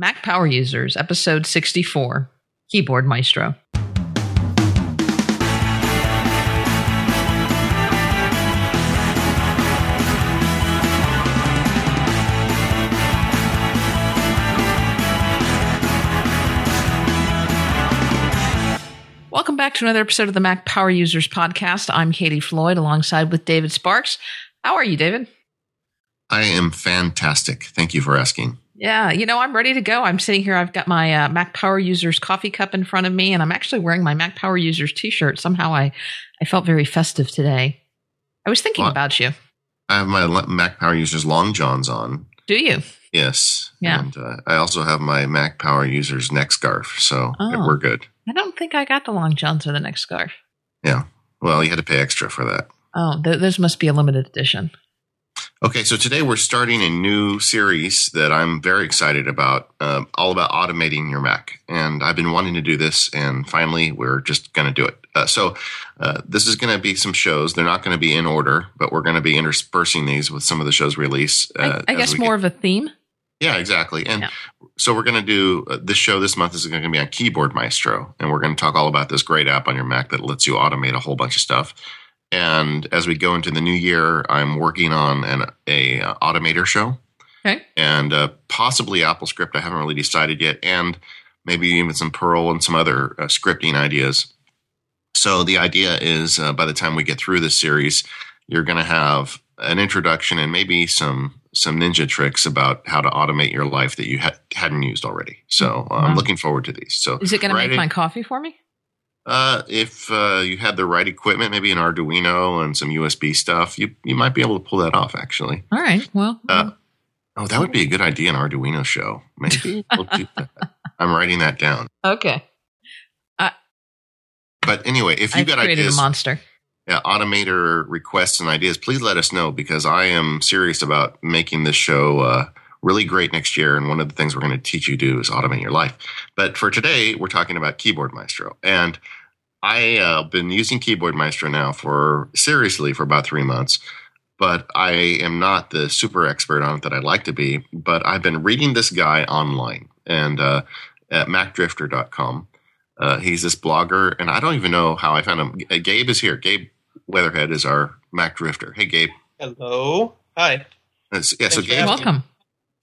Mac Power Users, episode 64 Keyboard Maestro. Welcome back to another episode of the Mac Power Users podcast. I'm Katie Floyd alongside with David Sparks. How are you, David? I am fantastic. Thank you for asking. Yeah, you know, I'm ready to go. I'm sitting here. I've got my uh, Mac Power Users coffee cup in front of me, and I'm actually wearing my Mac Power Users t-shirt. Somehow, I I felt very festive today. I was thinking Well, about you. I have my Mac Power Users long johns on. Do you? Yes. Yeah. And uh, I also have my Mac Power Users neck scarf. So Oh. we're good. I don't think I got the long johns or the neck scarf. Yeah. Well, you had to pay extra for that. Oh, th- those must be a limited edition. Okay, so today we're starting a new series that I'm very excited about, um, all about automating your Mac. And I've been wanting to do this, and finally we're just going to do it. Uh, so uh, this is going to be some shows. They're not going to be in order, but we're going to be interspersing these with some of the shows release. Uh, I, I guess more get- of a theme. Yeah, exactly. And Yeah. so we're going to do uh, this show this month is going to be on Keyboard Maestro, and we're going to talk all about this great app on your Mac that lets you automate a whole bunch of stuff. And as we go into the new year, I'm working on an a uh, automator show Okay. and uh, possibly AppleScript. I haven't really decided yet, and maybe even some Perl and some other uh, scripting ideas. So the idea is, uh, by the time we get through this series, you're going to have an introduction and maybe some some ninja tricks about how to automate your life that you ha- hadn't used already. So uh, I'm looking forward to these. So Is it going to make my coffee for me? Uh, if uh, you had the right equipment, maybe an Arduino and some USB stuff, you you might be able to pull that off. Actually, All right. Well, Uh, oh, that would be a good idea. An Arduino show, maybe. We'll do that. I'm writing that down. okay. But anyway, if you've got ideas, a monster. yeah, automator requests and ideas, please let us know because I am serious about making this show uh, really great next year. And one of the things we're going to teach you to do is automate your life. But for today, we're talking about Keyboard Maestro. And I have uh, been using Keyboard Maestro now for seriously for about three months. But I am not the super expert on it that I'd like to be. But I've been reading this guy online and uh, at macdrifter.com. Uh, he's this blogger, and I don't even know how I found him. Uh, Gabe is here. Gabe Weatherhead is our Mac Drifter. Hey, Gabe. Hello. Hi. Uh, so- yeah, so Thanks for Gabe, welcome.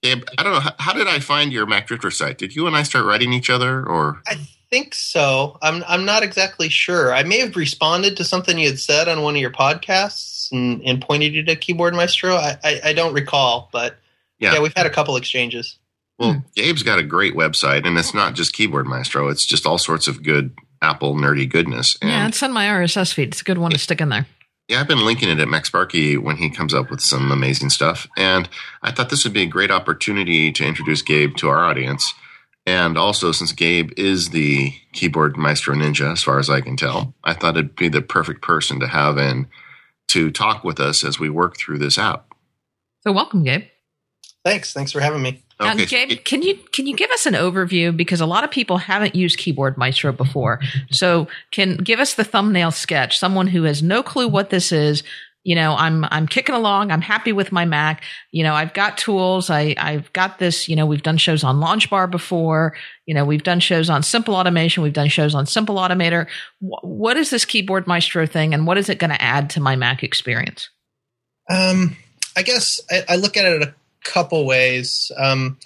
Gabe, I don't know how, how did I find your Mac Drifter site? Did you and I start writing each other, or I think so. I'm I'm not exactly sure. I may have responded to something you had said on one of your podcasts and, and pointed you to Keyboard Maestro. I, I, I don't recall, but Yeah. yeah. we've had a couple exchanges. well, Hmm. Gabe's got a great website, and it's not just Keyboard Maestro; it's just all sorts of good Apple nerdy goodness. And Yeah, it's on my RSS feed. It's a good one to stick in there. Yeah, I've been linking it at MacSparky when he comes up with some amazing stuff. And I thought this would be a great opportunity to introduce Gabe to our audience. And also, since Gabe is the keyboard maestro ninja, as far as I can tell, I thought it'd be the perfect person to have in to talk with us as we work through this app. So welcome, Gabe. Thanks. Thanks for having me. Now, so Gabe, can you can you give us an overview because a lot of people haven't used Keyboard Maestro before. So, can give us the thumbnail sketch. Someone who has no clue what this is. You know, I'm I'm kicking along. I'm happy with my Mac. You know, I've got tools. I I've got this. You know, we've done shows on LaunchBar before. You know, we've done shows on Simple Automation. We've done shows on Simple Automator. Wh- what is this Keyboard Maestro thing, and what is it going to add to my Mac experience? Um, I guess I, I look at it a couple ways. Um,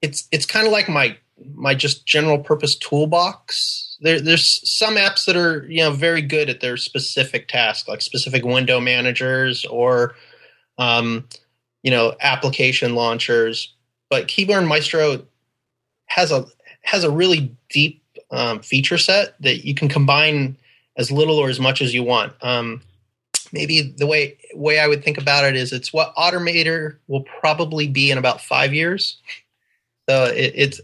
it's it's kind of like my my just general purpose toolbox. There, there's some apps that are you know very good at their specific task, like specific window managers or um, you know application launchers. But Keyboard Maestro has a has a really deep um, feature set that you can combine as little or as much as you want. Um, maybe the way way I would think about it is it's what Automator will probably be in about five years. So it, it's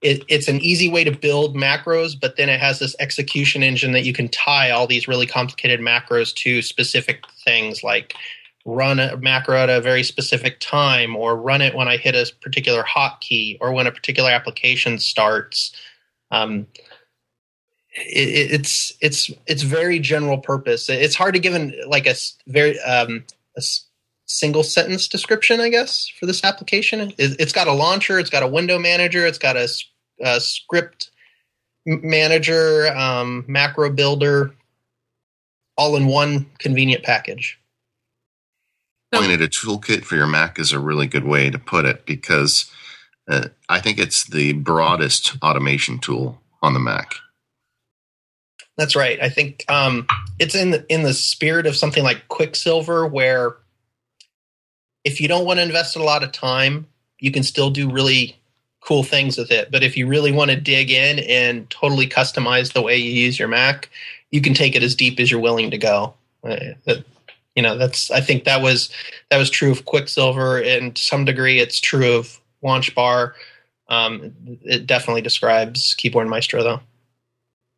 it, it's an easy way to build macros, but then it has this execution engine that you can tie all these really complicated macros to specific things like run a macro at a very specific time or run it when I hit a particular hotkey or when a particular application starts. Um, it, it's it's it's very general purpose. It's hard to give an like a very um, a single sentence description, I guess, for this application. It's got a launcher, it's got a window manager, it's got a, a script manager, um, macro builder, all in one convenient package. Pointed a toolkit for your Mac is a really good way to put it because uh, I think it's the broadest automation tool on the Mac. That's right. I think um, it's in the, in the spirit of something like Quicksilver, where if you don't want to invest a lot of time, you can still do really cool things with it. But if you really want to dig in and totally customize the way you use your Mac, you can take it as deep as you're willing to go. Uh, you know, that's I think that was that was true of Quicksilver, and to some degree, it's true of LaunchBar. Um, it definitely describes Keyboard Maestro, though.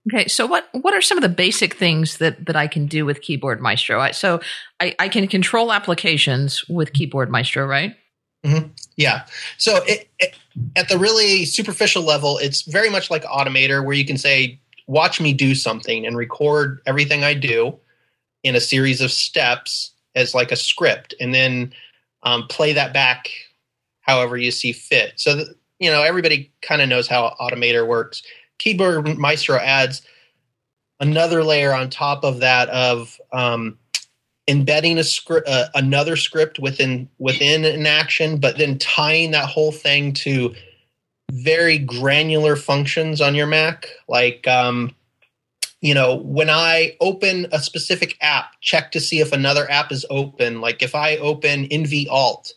Okay, so what what are some of the basic things that that I can do with Keyboard Maestro? I, so I, I can control applications with Keyboard Maestro, right? Mm-hmm. Yeah. So it, it, at the really superficial level, it's very much like Automator, where you can say, "Watch me do something," and record everything I do in a series of steps as like a script, and then um, play that back however you see fit. So that, you know everybody kind of knows how Automator works Keyboard Maestro adds another layer on top of that of um, embedding a script, uh, another script within within an action, but then tying that whole thing to very granular functions on your Mac, like um, you know when I open a specific app, check to see if another app is open. Like if I open nvALT,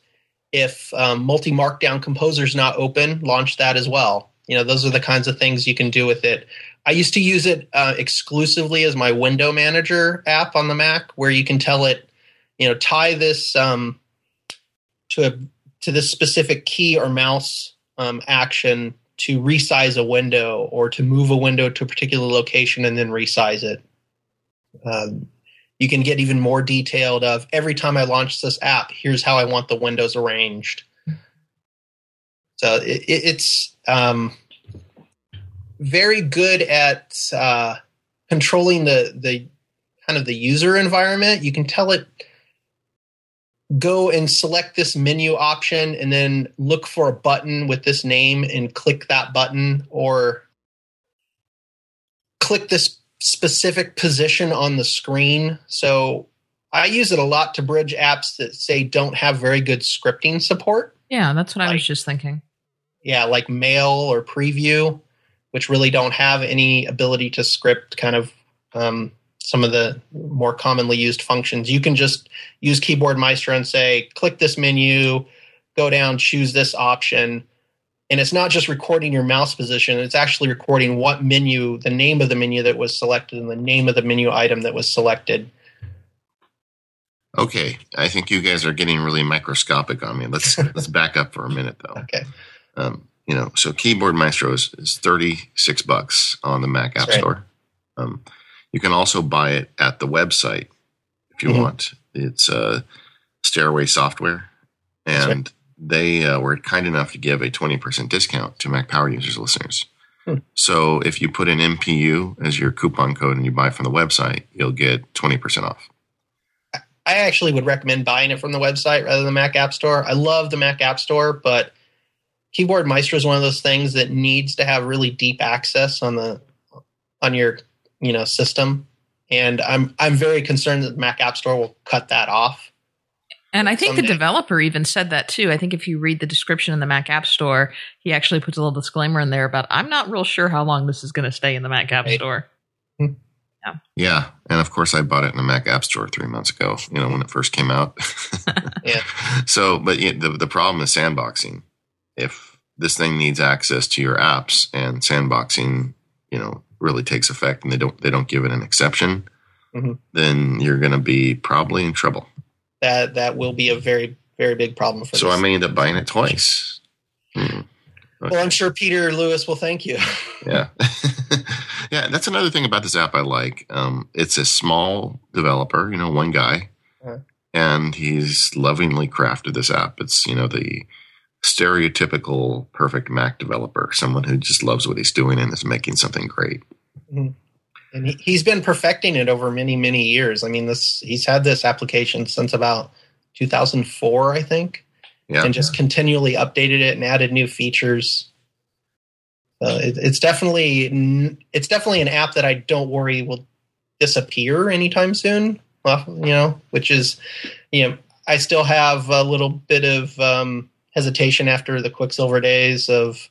if um, MultiMarkdown Composer is not open, launch that as well. You know, those are the kinds of things you can do with it. I used to use it uh, exclusively as my window manager app on the Mac, where you can tell it, you know, tie this um, to a, to this specific key or mouse um, action to resize a window or to move a window to a particular location and then resize it. Um, you can get even more detailed of every time I launch this app, here's how I want the windows arranged. So it, it's um, very good at uh, controlling the the kind of the user environment. You can tell it go and select this menu option and then look for a button with this name and click that button or click this specific position on the screen. So I use it a lot to bridge apps that say don't have very good scripting support. Yeah, that's what like, I was just thinking. Yeah, like mail or preview, which really don't have any ability to script kind of um, some of the more commonly used functions. You can just use Keyboard Maestro and say, click this menu, go down, choose this option. And it's not just recording your mouse position, it's actually recording what menu, the name of the menu that was selected, and the name of the menu item that was selected Okay, I think you guys are getting really microscopic on me. Let's let's back up for a minute though. Okay. Um, you know, so Keyboard Maestro is, is thirty six bucks on the Mac App right. Store. Um, you can also buy it at the website if you mm-hmm. want. It's uh, Stairway Software, and right. they uh, were kind enough to give a twenty percent discount to Mac Power Users listeners. Hmm. So if you put in MPU as your coupon code and you buy from the website, you'll get twenty percent off. I actually would recommend buying it from the website rather than the Mac App Store. I love the Mac App Store, but Keyboard Maestro is one of those things that needs to have really deep access on the on your you know system, and I'm I'm very concerned that the Mac App Store will cut that off. And I think someday. the developer even said that too. I think if you read the description in the Mac App Store, he actually puts a little disclaimer in there about I'm not real sure how long this is going to stay in the Mac App right. Store. Hmm. Yeah. Yeah. And of course, I bought it in the Mac App Store three months ago, you know, when it first came out. yeah. So, but you know, the, the problem is sandboxing. If this thing needs access to your apps and sandboxing, you know, really takes effect and they don't, they don't give it an exception, mm-hmm. then you're going to be probably in trouble. That, that will be a very, very big problem for So this. I may end up buying it twice. Hmm. Okay. Well, I'm sure Peter Lewis will thank you. yeah. yeah, that's another thing about this app I like. Um, it's a small developer, you know, one guy, uh-huh. and he's lovingly crafted this app. It's, you know, the stereotypical perfect Mac developer, someone who just loves what he's doing and is making something great. Mm-hmm. And he, he's been perfecting it over many, many years. I mean, this he's had this application since about 2004, I think, Yeah. and just continually updated it and added new features. Uh, it, it's definitely it's definitely an app that I don't worry will disappear anytime soon. Well, you know, which is, you know, I still have a little bit of um, hesitation after the Quicksilver days of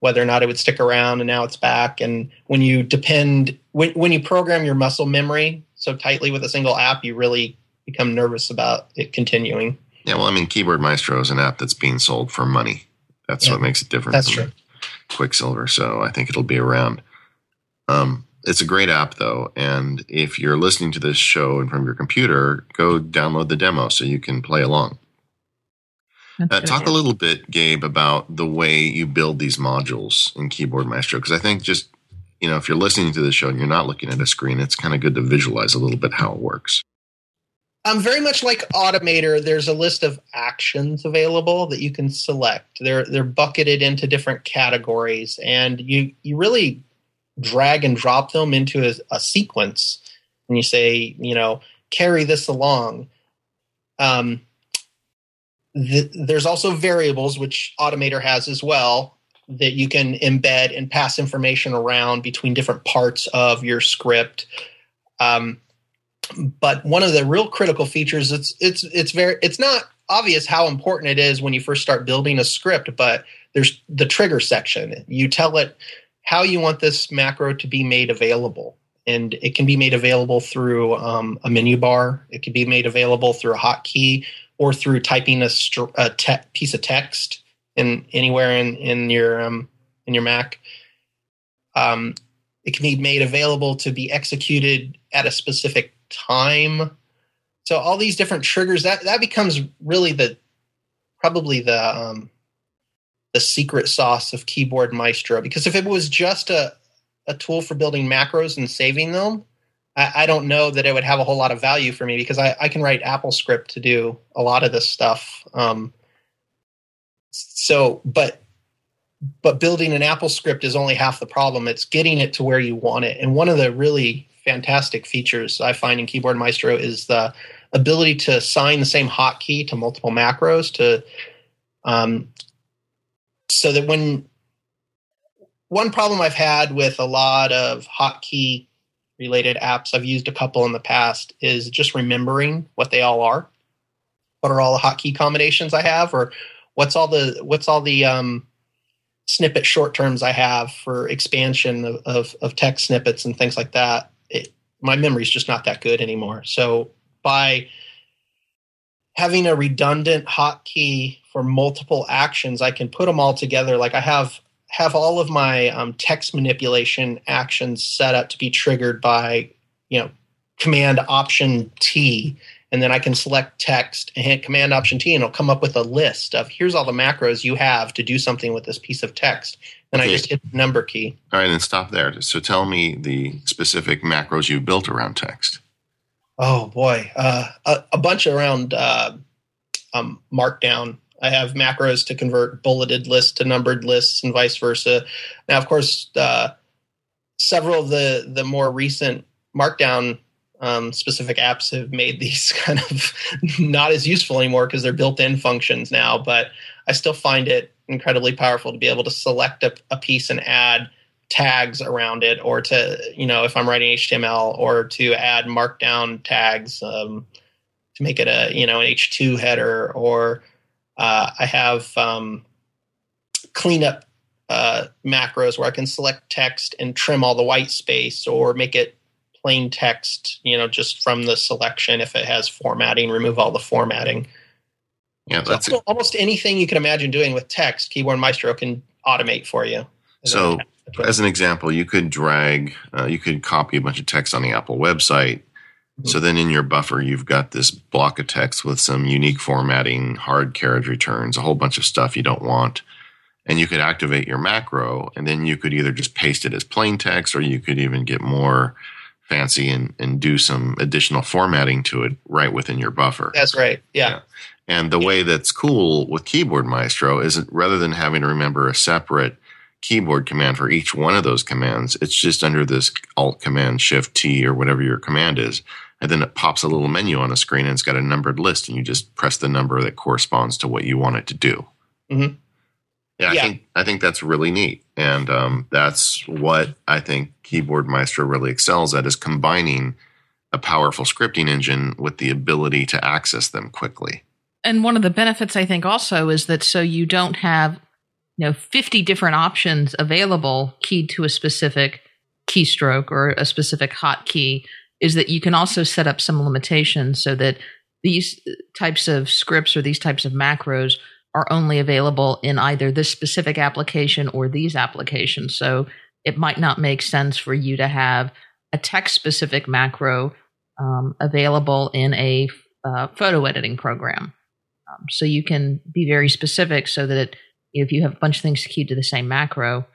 whether or not it would stick around, and now it's back. And when you depend when when you program your muscle memory so tightly with a single app, you really become nervous about it continuing. Yeah, well, I mean, Keyboard Maestro is an app that's being sold for money. That's Yeah. what makes it different. That's true. Quicksilver. So I think it'll be around. Um, it's a great app, though, and if you're listening to this show and from your computer, go download the demo so you can play along. That's Uh, good. talk a little bit, Gabe, about the way you build these modules in Keyboard Maestro, because I think just you know if you're listening to the show and you're not looking at a screen, it's kind of good to visualize a little bit how it works. Um, very much like Automator, there's a list of actions available that you can select. They're they're bucketed into different categories, and you you really drag and drop them into a, a sequence, and you say, you know, carry this along. Um, th- there's also variables which Automator has as well that you can embed and pass information around between different parts of your script. Um, but one of the real critical features it's it's it's very it's not obvious how important it is when you first start building a script but there's the trigger section. You tell it how you want this macro to be made available. And it can be made available through um, a menu bar. It can be made available through a hotkey or through typing a, a te- piece of text in anywhere in in your um, in your mac um, it can be made available to be executed at a specific time. So all these different triggers that that becomes really the probably the um, the secret sauce of Keyboard Maestro. Because if it was just a a tool for building macros and saving them, I, I don't know that it would have a whole lot of value for me because I, I can write AppleScript to do a lot of this stuff. Um, so, but but building an AppleScript is only half the problem. It's getting it to where you want it. And one of the really fantastic features I find in Keyboard Maestro is the ability to assign the same hotkey to multiple macros to um, so that when one problem I've had with a lot of hotkey related apps, I've used a couple in the past, is just remembering what they all are. What are all the hotkey combinations I have, or what's all the what's all the um, snippet short terms I have for expansion of, of, of text snippets and things like that. It, my memory's just not that good anymore. So by having a redundant hotkey for multiple actions, I can put them all together. Like I have have all of my um, text manipulation actions set up to be triggered by you know command option T, and then I can select text and hit command option T, and it'll come up with a list of here's all the macros you have to do something with this piece of text. And Okay. I just hit the number key. All right, and stop there. So tell me the specific macros you built around text. Oh boy, uh, a, a bunch around uh, um, Markdown. I have macros to convert bulleted lists to numbered lists and vice versa. Now, of course, uh, several of the the more recent Markdown um, specific apps have made these kind of not as useful anymore because they're built-in functions now. But I still find it incredibly powerful to be able to select a, a piece and add tags around it or to you know if i'm writing html or to add markdown tags um, to make it a you know an h2 header or uh, i have um, cleanup uh, macros where i can select text and trim all the white space or make it plain text you know just from the selection if it has formatting remove all the formatting Yeah, so that's almost- almost anything you can imagine doing with text keyboard maestro can automate for you So, as an example, you could drag, uh, you could copy a bunch of text on the Apple website. So then in your buffer, you've got this block of text with some unique formatting, hard carriage returns, a whole bunch of stuff you don't want. And you could activate your macro, and then you could either just paste it as plain text, or you could even get more fancy and, and do some additional formatting to it right within your buffer. that's right yeah. Yeah. And the way that's cool with Keyboard Maestro is that rather than having to remember a separate keyboard command for each one of those commands, it's just under this Alt Command Shift T or whatever your command is. And then it pops a little menu on the screen and it's got a numbered list and you just press the number that corresponds to what you want it to do. Mhm. Yeah, I think I think that's really neat, and um, that's what I think Keyboard Maestro really excels at is combining a powerful scripting engine with the ability to access them quickly. And one of the benefits I think also is that so you don't have you know 50 different options available keyed to a specific keystroke or a specific hotkey is that you can also set up some limitations so that these types of scripts or these types of macros are only available in either this specific application or these applications. So it might not make sense for you to have a text specific macro um, available in a uh, photo editing program. Um, so you can be very specific so that if you have a bunch of things keyed to the same macro,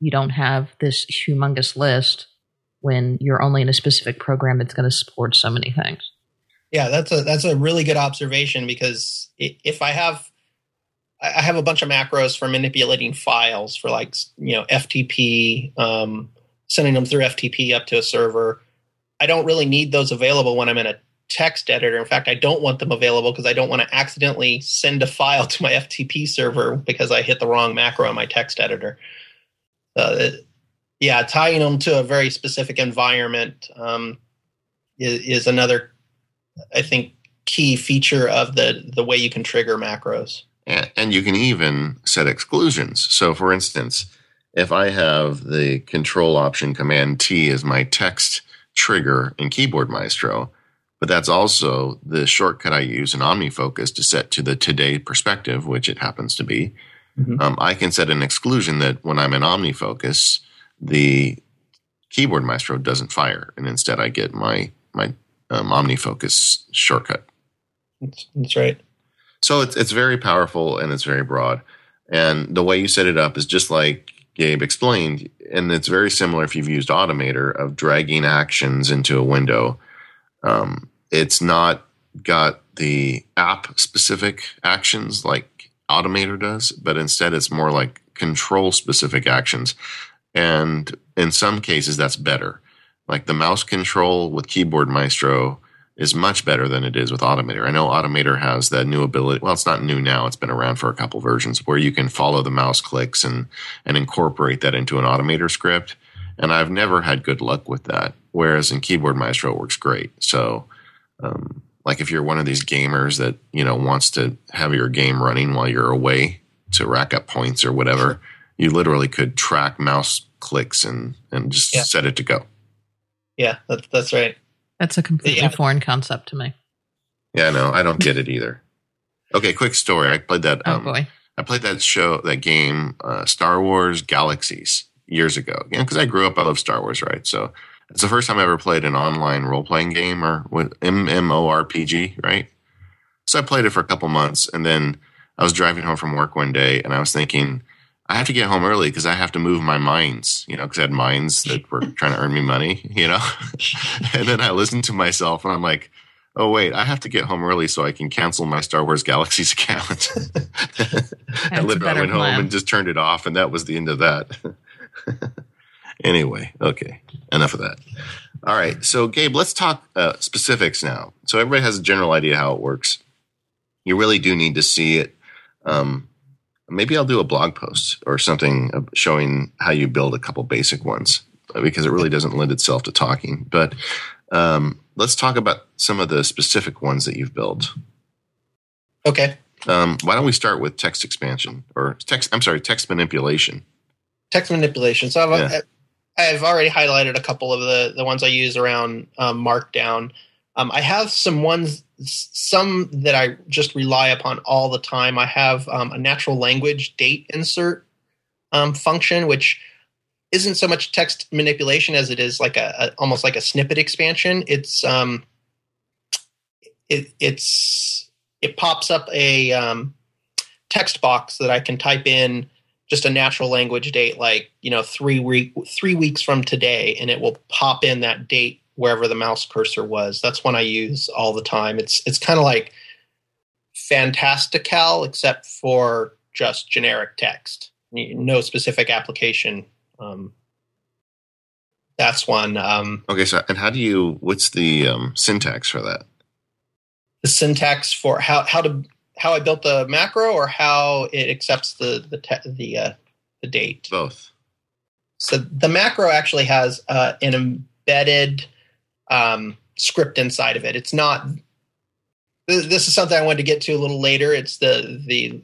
you don't have this humongous list when you're only in a specific program that's going to support so many things. Yeah, that's a that's a really good observation because if I have I have a bunch of macros for manipulating files for like you know FTP, um, sending them through FTP up to a server. I don't really need those available when I'm in a text editor. In fact, I don't want them available because I don't want to accidentally send a file to my FTP server because I hit the wrong macro in my text editor. Uh, yeah, tying them to a very specific environment um, is, is another I think key feature of the the way you can trigger macros. And, and you can even set exclusions. So, for instance, if I have the control option command T as my text trigger in Keyboard Maestro, but that's also the shortcut I use in OmniFocus to set to the today perspective, which it happens to be. Mhm. Um, I can set an exclusion that when I'm in OmniFocus, the Keyboard Maestro doesn't fire, and instead I get my my um, OmniFocus shortcut. That's, that's right. So it's it's very powerful and it's very broad. And the way you set it up is just like Gabe explained, and it's very similar if you've used Automator of dragging actions into a window. Um, it's not got the app specific actions like Automator does, but instead it's more like control specific actions. And in some cases, that's better. Like the mouse control with Keyboard Maestro is much better than it is with Automator. I know Automator has that new ability. Well, it's not new now. It's been around for a couple versions where you can follow the mouse clicks and and incorporate that into an Automator script. And I've never had good luck with that. Whereas in Keyboard Maestro, it works great. So, um, like if you're one of these gamers that you know wants to have your game running while you're away to rack up points or whatever, you literally could track mouse clicks and and just Yeah. set it to go. Yeah, that's that's right. That's a completely Yeah. foreign concept to me. Yeah, no, I don't get it either. Okay, quick story. I played that. Oh Um, boy. I played that show, that game, uh, Star Wars Galaxies, years ago. Because I grew up, I love Star Wars, right? So it's the first time I ever played an online role playing game or what MMORPG, right? So I played it for a couple months, and then I was driving home from work one day, and I was thinking, I have to get home early because I have to move my mines, you know, because I had mines that were trying to earn me money, you know. and then I listened to myself, and I'm like, oh wait, I have to get home early so I can cancel my Star Wars Galaxies account. I literally went home plan. and just turned it off, and that was the end of that. anyway, okay, enough of that. All right, so Gabe, let's talk uh, specifics now. So everybody has a general idea how it works. You really do need to see it. Um, maybe I'll do a blog post or something showing how you build a couple basic ones uh, because it really doesn't lend itself to talking. But um, let's talk about some of the specific ones that you've built. Okay. Um, why don't we start with text expansion or text? I'm sorry, text manipulation. Text manipulation. So I've Yeah. I've already highlighted a couple of the the ones I use around um, Markdown. Um, I have some ones, some that I just rely upon all the time. I have um, a natural language date insert um, function, which isn't so much text manipulation as it is like a, a almost like a snippet expansion. It's um, it it's it pops up a um, text box that I can type in just a natural language date, like you know three week three weeks from today, and it will pop in that date wherever the mouse cursor was. That's one I use all the time. It's it's kind of like Fantastical, except for just generic text, no specific application. Um, That's one. Um, Okay, so and how do you? What's the um, syntax for that? the syntax for how how to how I built the macro or how it accepts the the te- the uh, the date. Both. So the macro actually has uh, an embedded um, script inside of it. It's not. This is something I wanted to get to a little later. It's the the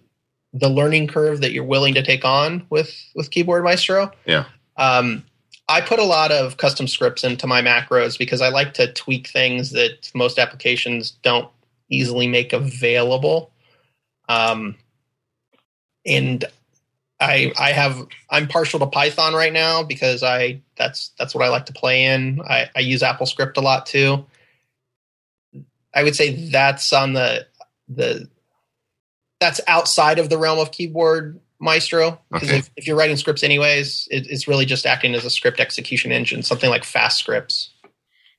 the learning curve that you're willing to take on with with Keyboard Maestro. Yeah. Um, I put a lot of custom scripts into my macros because I like to tweak things that most applications don't easily make available. Um, and I I have I'm partial to Python right now because I that's that's what I like to play in. I, I use AppleScript a lot too. I would say that's on the the that's outside of the realm of keyboard maestro because Okay. if, if you're writing scripts anyways it, it's really just acting as a script execution engine something like FastScripts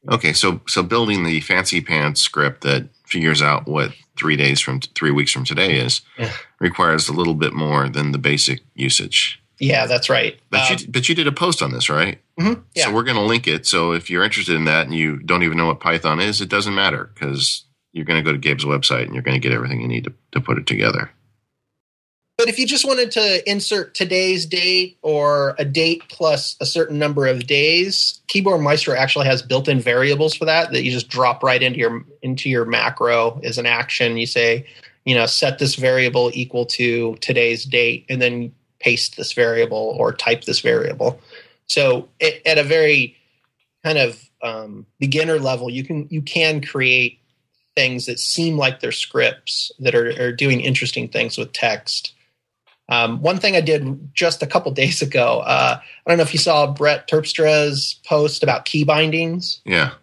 Okay, so so building the fancy pants script that figures out what three days from three weeks from today is Yeah. requires a little bit more than the basic usage. yeah that's right But Um, you but you did a post on this, right? mhm, yeah So we're going to link it. So if you're interested in that and you don't even know what Python is, it doesn't matter because you're going to go to Gabe's website and you're going to get everything you need to, to put it together. But if you just wanted to insert today's date or a date plus a certain number of days, Keyboard Maestro actually has built-in variables for that that you just drop right into your into your macro as an action. You say, you know, set this variable equal to today's date, and then paste this variable or type this variable. So it, at a very kind of um, beginner level, you can you can create things that seem like they're scripts that are, are doing interesting things with text. Um, one thing I did just a couple days ago, uh, I don't know if you saw Brett Terpstra's post about key bindings. Yeah.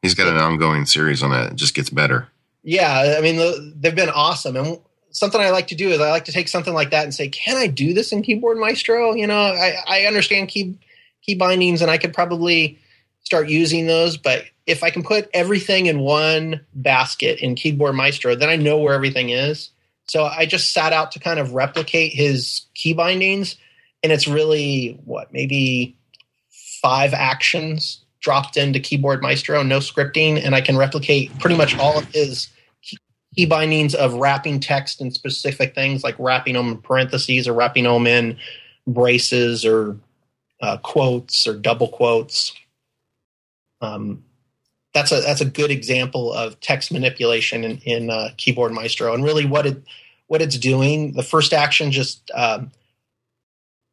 He's got an ongoing series on that. It just gets better. Yeah, I mean they've been awesome, and something I like to do is I like to take something like that and say, "Can I do this in Keyboard Maestro?" You know, I, I understand key key bindings, and I could probably start using those, but if I can put everything in one basket in Keyboard Maestro, then I know where everything is. So I just sat out to kind of replicate his key bindings, and it's really what maybe five actions dropped into Keyboard Maestro, no scripting, and I can replicate pretty much all of his key- bindings of wrapping text in specific things, like wrapping them in parentheses or wrapping them in braces or uh, quotes or double quotes. Um, that's a that's a good example of text manipulation in, in uh, Keyboard Maestro, and really what it what it's doing. The first action just um,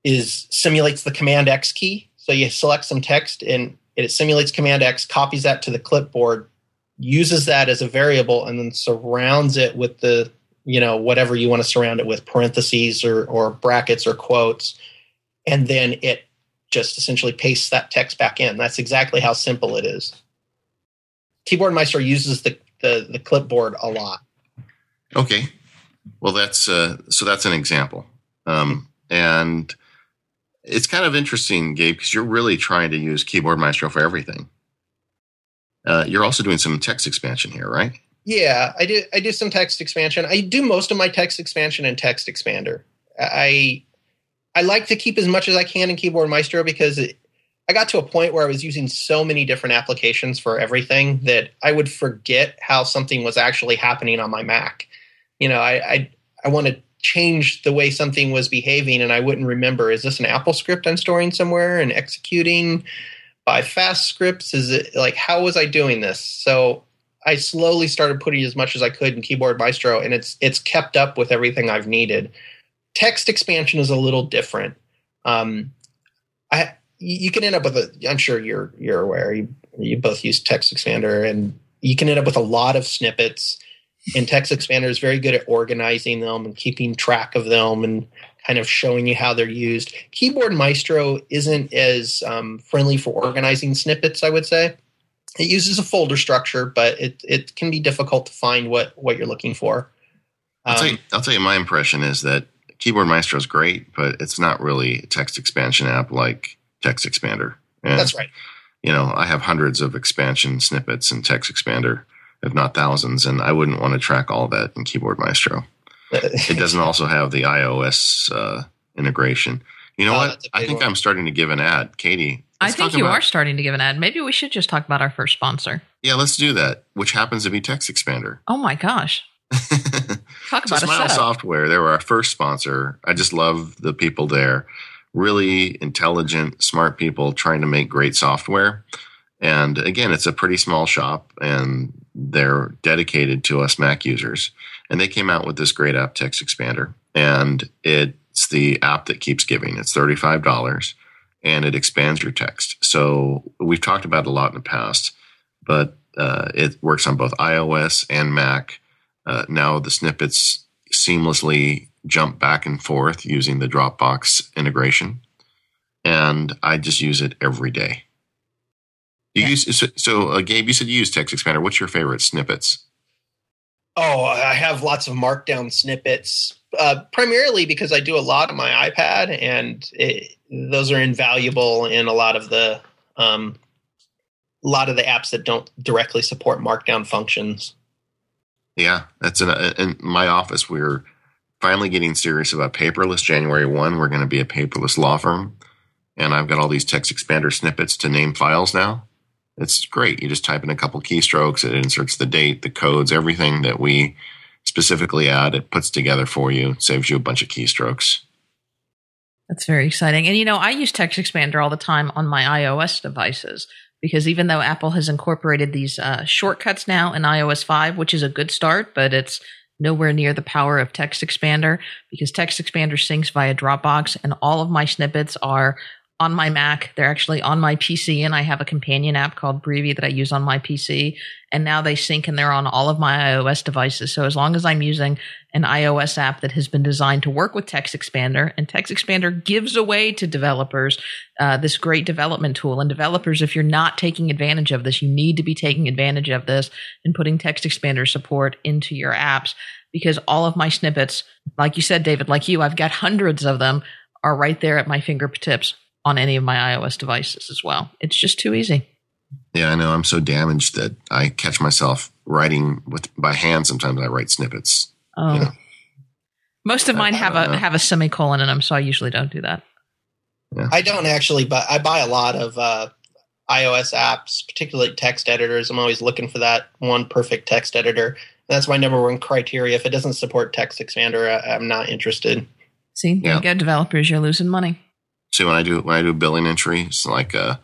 is simulates the Command X key. So you select some text, and it simulates Command X, copies that to the clipboard, uses that as a variable, and then surrounds it with the you know whatever you want to surround it with, parentheses or or brackets or quotes, and then it just essentially pastes that text back in. That's exactly how simple it is. Keyboard Maestro uses the, the, the clipboard a lot. Okay. Well, that's uh, so that's an example, um, and it's kind of interesting, Gabe, because you're really trying to use Keyboard Maestro for everything. Uh, you're also doing some text expansion here, right? Yeah, I do. I do some text expansion. I do most of my text expansion in TextExpander. I I like to keep as much as I can in Keyboard Maestro because it, I got to a point where I was using so many different applications for everything that I would forget how something was actually happening on my Mac. You know, I I, I want to change the way something was behaving, and I wouldn't remember. Is this an AppleScript I'm storing somewhere and executing by FastScripts? Is it like how was I doing this? So I slowly started putting as much as I could in Keyboard Maestro, and it's it's kept up with everything I've needed. Text expansion is a little different. Um, I you can end up with a. I'm sure you're you're aware. You you both use TextExpander, and you can end up with a lot of snippets. And TextExpander is very good at organizing them and keeping track of them and kind of showing you how they're used. Keyboard Maestro isn't as um, friendly for organizing snippets, I would say it uses a folder structure, but it it can be difficult to find what what you're looking for. I'll, tell Um, you, I'll tell you my impression is that Keyboard Maestro is great, but it's not really a text expansion app like TextExpander. And, that's right. You know, I have hundreds of expansion snippets in TextExpander, if not thousands, and I wouldn't want to track all that in Keyboard Maestro. It doesn't also have the iOS uh, integration. You know Oh, what? that's a I big think one. I'm starting to give an ad. Katie, I think you about- are starting to give an ad. Maybe we should just talk about our first sponsor. Yeah, let's do that. Which happens to be TextExpander. Oh my gosh. Talk so about a Smile setup. Software, they were our first sponsor. I just love the people there. Really intelligent, smart people trying to make great software. And again, it's a pretty small shop and they're dedicated to us Mac users. And they came out with this great app, TextExpander. And it's the app that keeps giving. It's $35 and it expands your text. So we've talked about it a lot in the past, but uh, it works on both iOS and Mac. Uh, now the snippets seamlessly jump back and forth using the Dropbox integration, and I just use it every day. You Yeah. use so, so uh, Gabe. You said you use TextExpander. What's your favorite snippets? Oh, I have lots of markdown snippets, uh, primarily because I do a lot on my iPad, and it, those are invaluable in a lot of the um, a lot of the apps that don't directly support markdown functions. Yeah, that's in, in my office. We're finally getting serious about paperless. January one, we're going to be a paperless law firm, and I've got all these TextExpander snippets to name files now. It's great. You just type in a couple keystrokes, it inserts the date, the codes, everything that we specifically add. It puts together for you, saves you a bunch of keystrokes. That's very exciting. And you know, I use TextExpander all the time on my iOS devices because even though Apple has incorporated these uh, shortcuts now in iOS 5, which is a good start, but it's nowhere near the power of TextExpander because TextExpander syncs via Dropbox and all of my snippets are on my Mac. They're actually on my PC and I have a companion app called Breevy that I use on my PC. And now they sync and they're on all of my iOS devices. So as long as I'm using an iOS app that has been designed to work with TextExpander, and TextExpander gives away to developers uh, this great development tool. And developers, if you're not taking advantage of this, you need to be taking advantage of this and putting TextExpander support into your apps because all of my snippets, like you said, David, like you, I've got hundreds of them, are right there at my fingertips on any of my iOS devices as well. It's just too easy. Yeah, I know. I'm so damaged that I catch myself writing with by hand. Sometimes I write snippets. Oh. Yeah. Most of mine I have don't a know. have a semicolon in them, so I usually don't do that. I don't actually, but I buy a lot of uh, iOS apps, particularly text editors. I'm always looking for that one perfect text editor. That's my number one criteria. If it doesn't support TextExpander, I, I'm not interested. See, there Yeah. you go, developers, you're losing money. So when I do when I do a billing entry, it's like a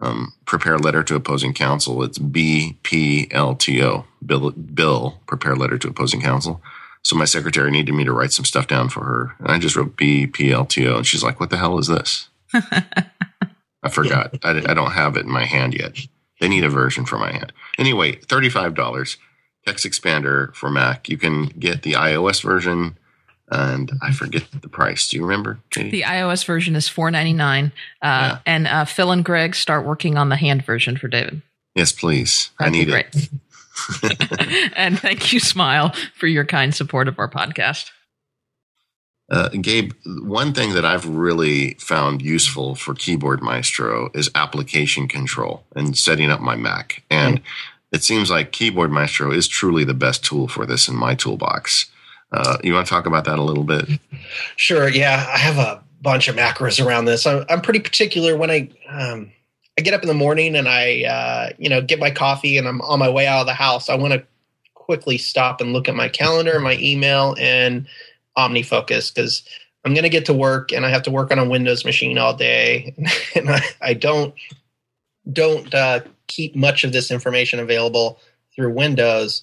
um, prepare letter to opposing counsel. It's BPLTO, bill, bill prepare letter to opposing counsel. So my secretary needed me to write some stuff down for her, and I just wrote BPLTO, and she's like, "What the hell is this?" I forgot. I, I don't have it in my hand yet. They need a version for my hand. Anyway, thirty-five dollars. TextExpander for Mac. You can get the iOS version, and I forget the price. Do you remember? Katie? The iOS version is four ninety nine, uh, Yeah. and uh, Phil and Greg start working on the hand version for David. Yes, please. I That'd be need it. and thank you, Smile, for your kind support of our podcast. Uh, Gabe, one thing that I've really found useful for Keyboard Maestro is application control and setting up my Mac. And it seems like Keyboard Maestro is truly the best tool for this in my toolbox. Uh, you want to talk about that a little bit? Sure. Yeah, I have a bunch of macros around this. I'm, I'm pretty particular when I um, I get up in the morning and I uh, you know get my coffee and I'm on my way out of the house. I want to quickly stop and look at my calendar, my email, and OmniFocus because I'm going to get to work and I have to work on a Windows machine all day, and I, I don't don't uh, keep much of this information available through Windows.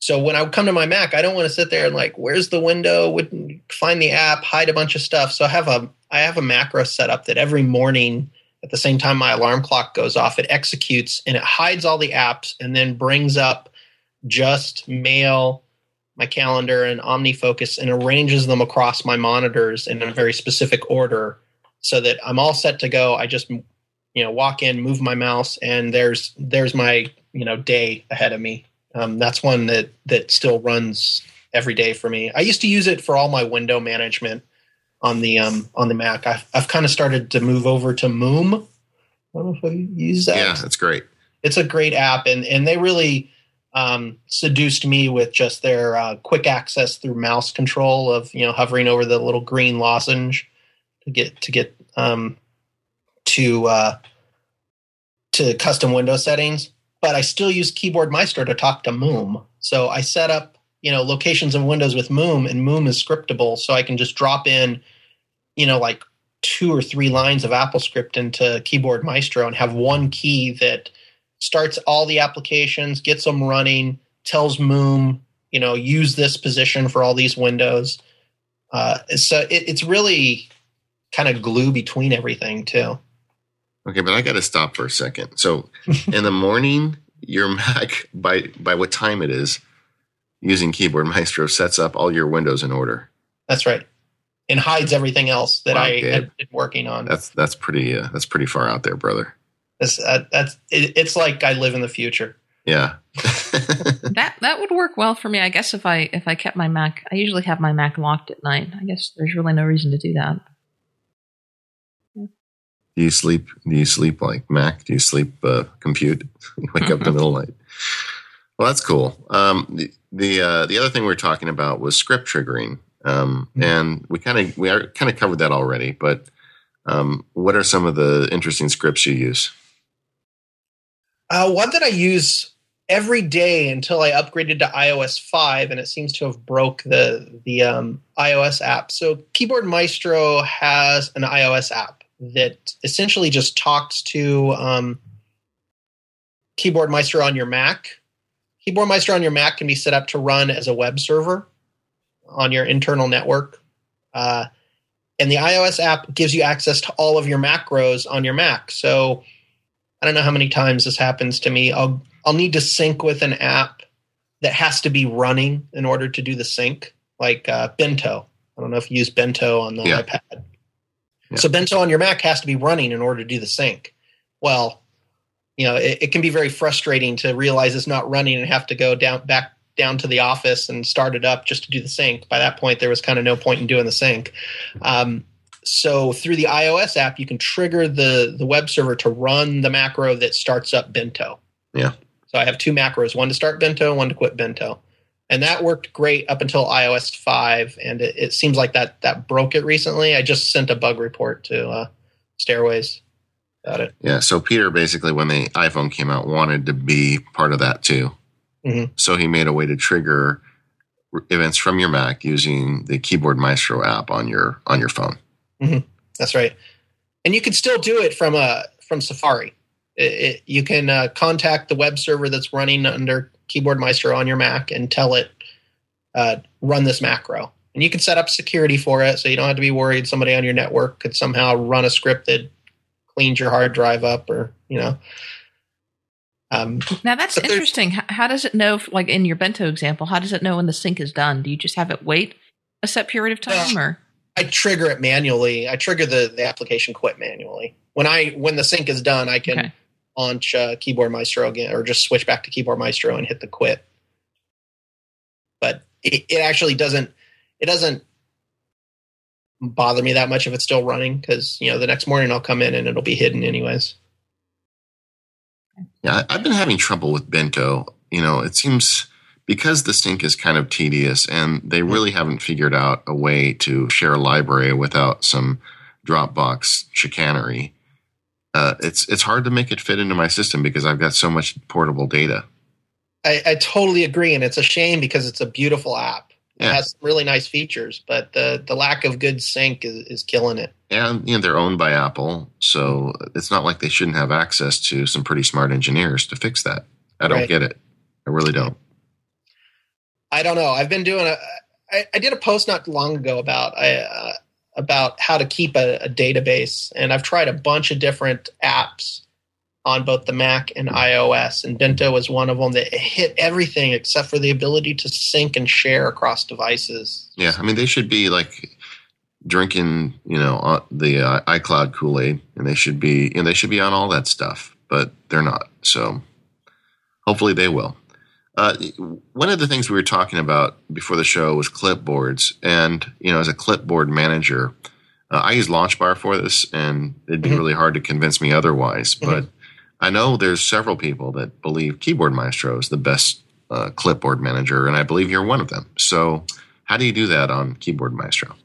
So when I come to my Mac, I don't want to sit there and like, where's the window? Would find the app, hide a bunch of stuff. So I have a I have a macro set up that every morning at the same time my alarm clock goes off, it executes and it hides all the apps and then brings up just mail, my calendar, and OmniFocus and arranges them across my monitors in a very specific order so that I'm all set to go. I just you know walk in, move my mouse, and there's there's my you know day ahead of me. Um, that's one that that still runs every day for me. I used to use it for all my window management on the um, on the Mac. I've I've kind of started to move over to Moom. I don't know if I use that. Yeah, that's great. It's a great app, and and they really um, seduced me with just their uh, quick access through mouse control of you know hovering over the little green lozenge to get to get um, to uh, to custom window settings, but I still use Keyboard Maestro to talk to Moom. So I set up you know locations of windows with Moom, and Moom is scriptable, so I can just drop in you know like two or three lines of AppleScript into Keyboard Maestro and have one key that starts all the applications, gets them running, tells Moom, you know, use this position for all these windows. Uh, so it, it's really kind of glue between everything too. Okay, but I got to stop for a second. So in the morning, your Mac by by what time it is, using Keyboard Maestro sets up all your windows in order. That's right, and hides everything else that Wow, I Gabe. had been working on. That's that's pretty uh, that's pretty far out there, brother. That's uh, that's it, it's like I live in the future. Yeah. That that would work well for me, I guess. If I if I kept my Mac, I usually have my Mac locked at night. I guess there's really no reason to do that. Do you sleep? Do you sleep like Mac? Do you sleep uh, compute? wake up in the middle of the night. Well, that's cool. Um, the the uh, the other thing we were talking about was script triggering, um, Mhm. and we kind of we kind of covered that already. But um, what are some of the interesting scripts you use? Uh, one that I use every day until I upgraded to iOS five, and it seems to have broke the the um, iOS app. So Keyboard Maestro has an iOS app that essentially just talks to um, Keyboard Maestro on your Mac. Keyboard Maestro on your Mac can be set up to run as a web server on your internal network. Uh, and the iOS app gives you access to all of your macros on your Mac. So I don't know how many times this happens to me. I'll I'll need to sync with an app that has to be running in order to do the sync, like uh, Bento. I don't know if you use Bento on the Yeah. iPad. Yeah. So Bento on your Mac has to be running in order to do the sync. Well, you know, it, it can be very frustrating to realize it's not running and have to go down back down to the office and start it up just to do the sync. By that point, there was kind of no point in doing the sync. Um, so through the iOS app, you can trigger the the web server to run the macro that starts up Bento. Yeah. So I have two macros: one to start Bento, one to quit Bento, and that worked great up until iOS five. And it, it seems like that that broke it recently. I just sent a bug report to uh, Stairways about it. Yeah. So Peter basically, when the iPhone came out, wanted to be part of that too. Mhm. So he made a way to trigger events from your Mac using the Keyboard Maestro app on your on your phone. That's right. And you can still do it from uh, from Safari. It, it, you can uh, contact the web server that's running under Keyboard Maestro on your Mac and tell it uh, run this macro. And you can set up security for it, so you don't have to be worried somebody on your network could somehow run a script that cleans your hard drive up, or you know. Um, Now that's interesting. How, how does it know, if, like in your Bento example, how does it know when the sync is done? Do you just have it wait a set period of time, or I trigger it manually. I trigger the, the application quit manually. When I when the sync is done, I can Okay. Launch uh, Keyboard Maestro again, or just switch back to Keyboard Maestro and hit the quit. But it, it actually doesn't it doesn't bother me that much if it's still running because you know the next morning I'll come in and it'll be hidden anyways. Yeah, I've been having trouble with Bento. You know, it seems because the sync is kind of tedious and they really haven't figured out a way to share a library without some Dropbox chicanery. Uh, it's it's hard to make it fit into my system because I've got so much portable data. I, I totally agree, and it's a shame because it's a beautiful app. Yeah. It has some really nice features, but the the lack of good sync is, is killing it. And you know they're owned by Apple, so it's not like they shouldn't have access to some pretty smart engineers to fix that. I don't Right. get it. I really don't. I don't know. I've been doing a. I, I did a post not long ago about I, uh, about how to keep a, a database, and I've tried a bunch of different apps on both the Mac and iOS, and Bento was one of them that hit everything except for the ability to sync and share across devices. Yeah, I mean they should be like drinking, you know, uh, the uh, iCloud Kool Aid, and they should be, know, they should be on all that stuff, but they're not. So hopefully they will. Uh, one of the things we were talking about before the show was clipboards, and you know, as a clipboard manager, uh, I use LaunchBar for this, and it'd be Mhm. really hard to convince me otherwise. Mhm. But I know there's several people that believe Keyboard Maestro is the best uh, clipboard manager, and I believe you're one of them. So, how do you do that on Keyboard Maestro?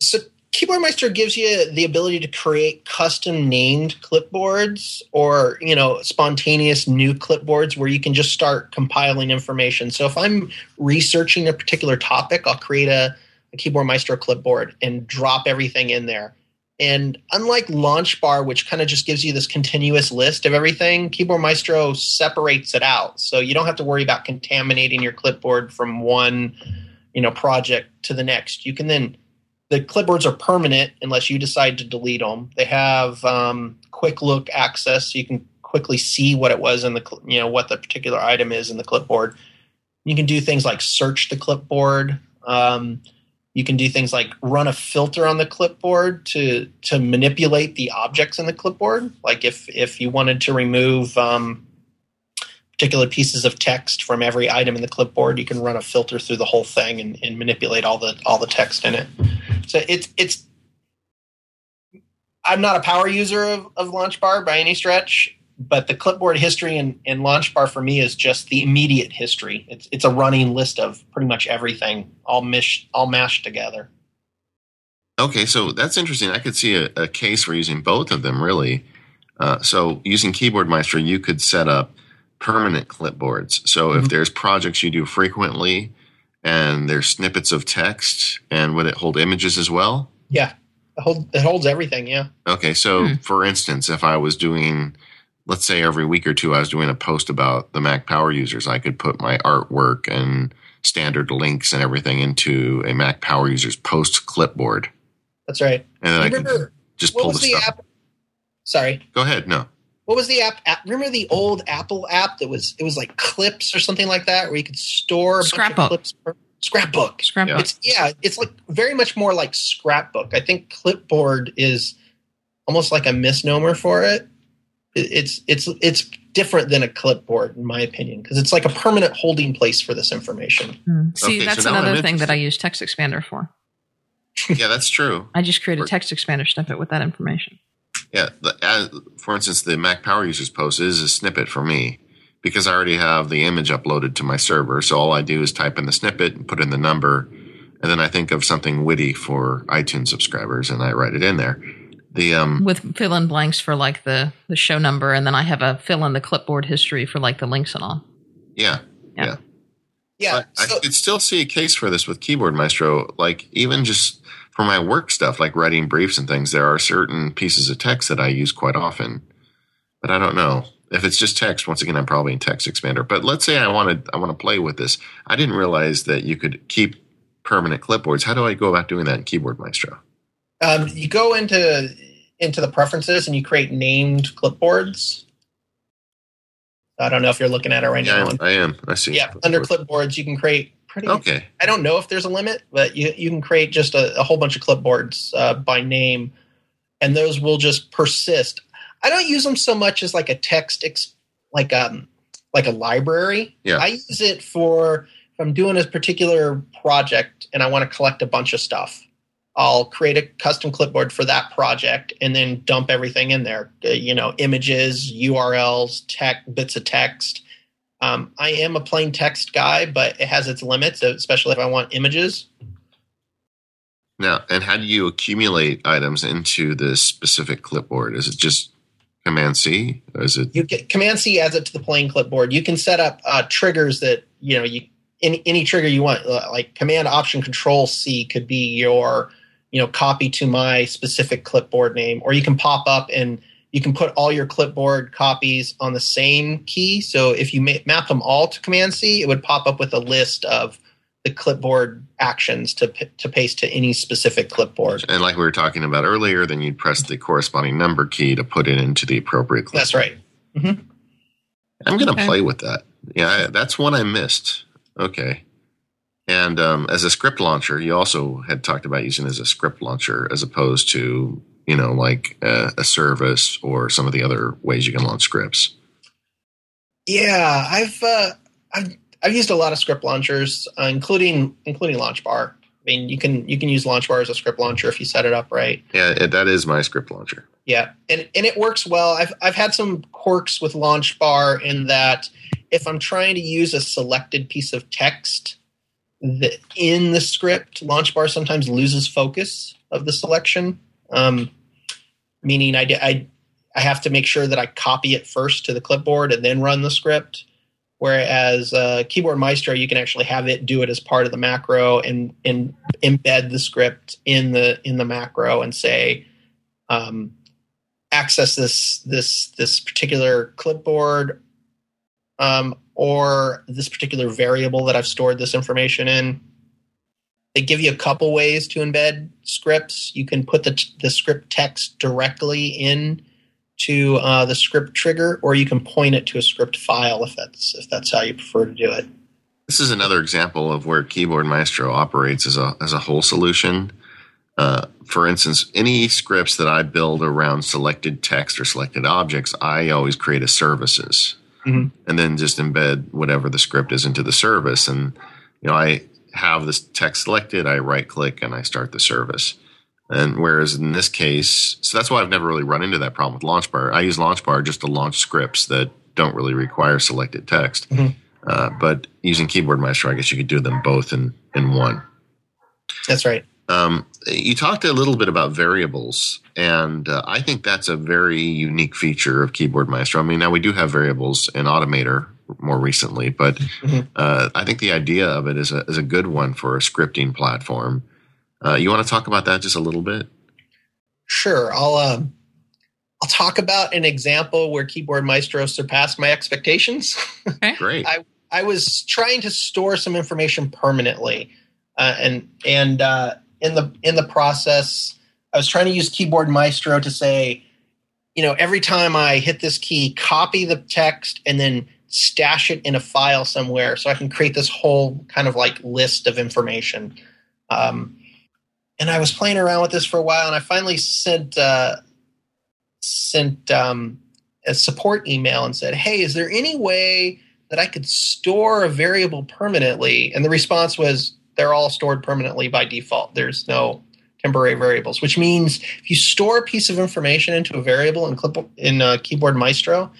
So Keyboard Maestro gives you the ability to create custom named clipboards or, you know, spontaneous new clipboards where you can just start compiling information. So if I'm researching a particular topic, I'll create a, a Keyboard Maestro clipboard and drop everything in there. And unlike LaunchBar, which kind of just gives you this continuous list of everything, Keyboard Maestro separates it out. So you don't have to worry about contaminating your clipboard from one, you know, project to the next. You can then the clipboards are permanent unless you decide to delete them. They have um, quick look access, so you can quickly see what it was in the you know what the particular item is in the clipboard. You can do things like search the clipboard. Um, you can do things like run a filter on the clipboard to to manipulate the objects in the clipboard. Like if if you wanted to remove um, particular pieces of text from every item in the clipboard, you can run a filter through the whole thing and, and manipulate all the all the text in it. So it's it's. I'm not a power user of, of LaunchBar by any stretch, but the clipboard history and, and LaunchBar for me is just the immediate history. It's it's a running list of pretty much everything, all mish, all mashed together. Okay, so that's interesting. I could see a, a case for using both of them, really. Uh, so using Keyboard Maestro, you could set up permanent clipboards. So mm-hmm. if there's projects you do frequently, and there's snippets of text and would it hold images as well? Yeah. It, hold, it holds everything yeah. Okay so hmm. for instance if i was doing let's say every week or two i was doing a post about the mac power users i could put my artwork and standard links and everything into a mac power users post clipboard. That's right. And then i could just pull the, the stuff app? sorry. Go ahead no what was the app, app, Remember the old Apple app that was it was like clips or something like that, where you could store scrapbook. clips. Per, scrapbook. Scrapbook. It's yeah, it's like very much more like scrapbook. I think clipboard is almost like a misnomer for it. It's it's it's different than a clipboard in my opinion because it's like a permanent holding place for this information. Hmm. See, okay, that's so another thing that I use TextExpander for. yeah, that's true. I just create a TextExpander snippet with that information. Yeah, the, as, for instance, the Mac Power Users post is a snippet for me because I already have the image uploaded to my server. So all I do is type in the snippet and put in the number, and then I think of something witty for iTunes subscribers and I write it in there. The um with fill in blanks for like the the show number, and then I have a fill in the clipboard history for like the links and all. Yeah, yeah. yeah. Yeah, so, I could still see a case for this with Keyboard Maestro. Like even just for my work stuff, like writing briefs and things, there are certain pieces of text that I use quite often. But I don't know if it's just text. Once again, I'm probably in TextExpander. But let's say I wanted I want to play with this. I didn't realize that you could keep permanent clipboards. How do I go about doing that in Keyboard Maestro? Um, you go into into the preferences and you create named clipboards. I don't know if you're looking at it right yeah, now. I am. I see. Yeah, under clipboards, you can create pretty okay. I don't know if there's a limit, but you you can create just a, a whole bunch of clipboards uh, by name, and those will just persist. I don't use them so much as like a text, ex- like um like a library. Yeah. I use it for if I'm doing a particular project and I want to collect a bunch of stuff. I'll create a custom clipboard for that project and then dump everything in there. Uh, you know, images, URLs, tech, bits of text um, I am a plain text guy, but it has its limits, especially if I want images. Now, and how do you accumulate items into this specific clipboard? Is it just Command C? Is it you get Command C adds it to the plain clipboard? You can set up uh, triggers that you know you any any trigger you want, like Command Option Control C could be your you know copy to my specific clipboard name, or you can pop up and you can put all your clipboard copies on the same key. So if you map them all to Command C, it would pop up with a list of the clipboard actions to to paste to any specific clipboard. And like we were talking about earlier, then you'd press the corresponding number key to put it into the appropriate. Clipboard. That's right. Mm-hmm. I'm going to okay. play with that. Yeah, that's one I missed. Okay. And um, as a script launcher, you also had talked about using as a script launcher as opposed to you know, like a, a service or some of the other ways you can launch scripts? Yeah, I've uh, I've I've used a lot of script launchers, uh, including including LaunchBar. I mean, you can you can use LaunchBar as a script launcher if you set it up right. Yeah, that is my script launcher. Yeah, and and it works well. I've I've had some quirks with LaunchBar in that if I'm trying to use a selected piece of text that in the script, LaunchBar sometimes loses focus of the selection. Um, meaning, I, I I have to make sure that I copy it first to the clipboard and then run the script. Whereas uh, Keyboard Maestro, you can actually have it do it as part of the macro and and embed the script in the in the macro and say, um, access this this this particular clipboard um, or this particular variable that I've stored this information in. They give you a couple ways to embed scripts. You can put the the script text directly in to uh, the script trigger, or you can point it to a script file if that's if that's how you prefer to do it. This is another example of where Keyboard Maestro operates as a as a whole solution. Uh, for instance, any scripts that I build around selected text or selected objects, I always create as services, mm-hmm. and then just embed whatever the script is into the service. And you know, I have this text selected, I right click and I start the service. And whereas in this case, so that's why I've never really run into that problem with LaunchBar. I use LaunchBar just to launch scripts that don't really require selected text. Mm-hmm. Uh, but using Keyboard Maestro, I guess you could do them both in in one. That's right. Um, you talked a little bit about variables, and uh, I think that's a very unique feature of Keyboard Maestro. I mean, now we do have variables in Automator more recently, but mm-hmm. uh, I think the idea of it is a, is a good one for a scripting platform. Uh, you want to talk about that just a little bit? Sure. I'll um, I'll talk about an example where Keyboard Maestro surpassed my expectations. Okay. Great. I I was trying to store some information permanently, uh, and and uh, in the in the process, I was trying to use Keyboard Maestro to say, you know, every time I hit this key, copy the text and then stash it in a file somewhere, so I can create this whole kind of like list of information. Um, and I was playing around with this for a while, and I finally sent uh, sent um, a support email and said, "Hey, is there any way that I could store a variable permanently?" And the response was, "They're all stored permanently by default. There's no temporary variables." Which means if you store a piece of information into a variable in clip in uh, Keyboard Maestro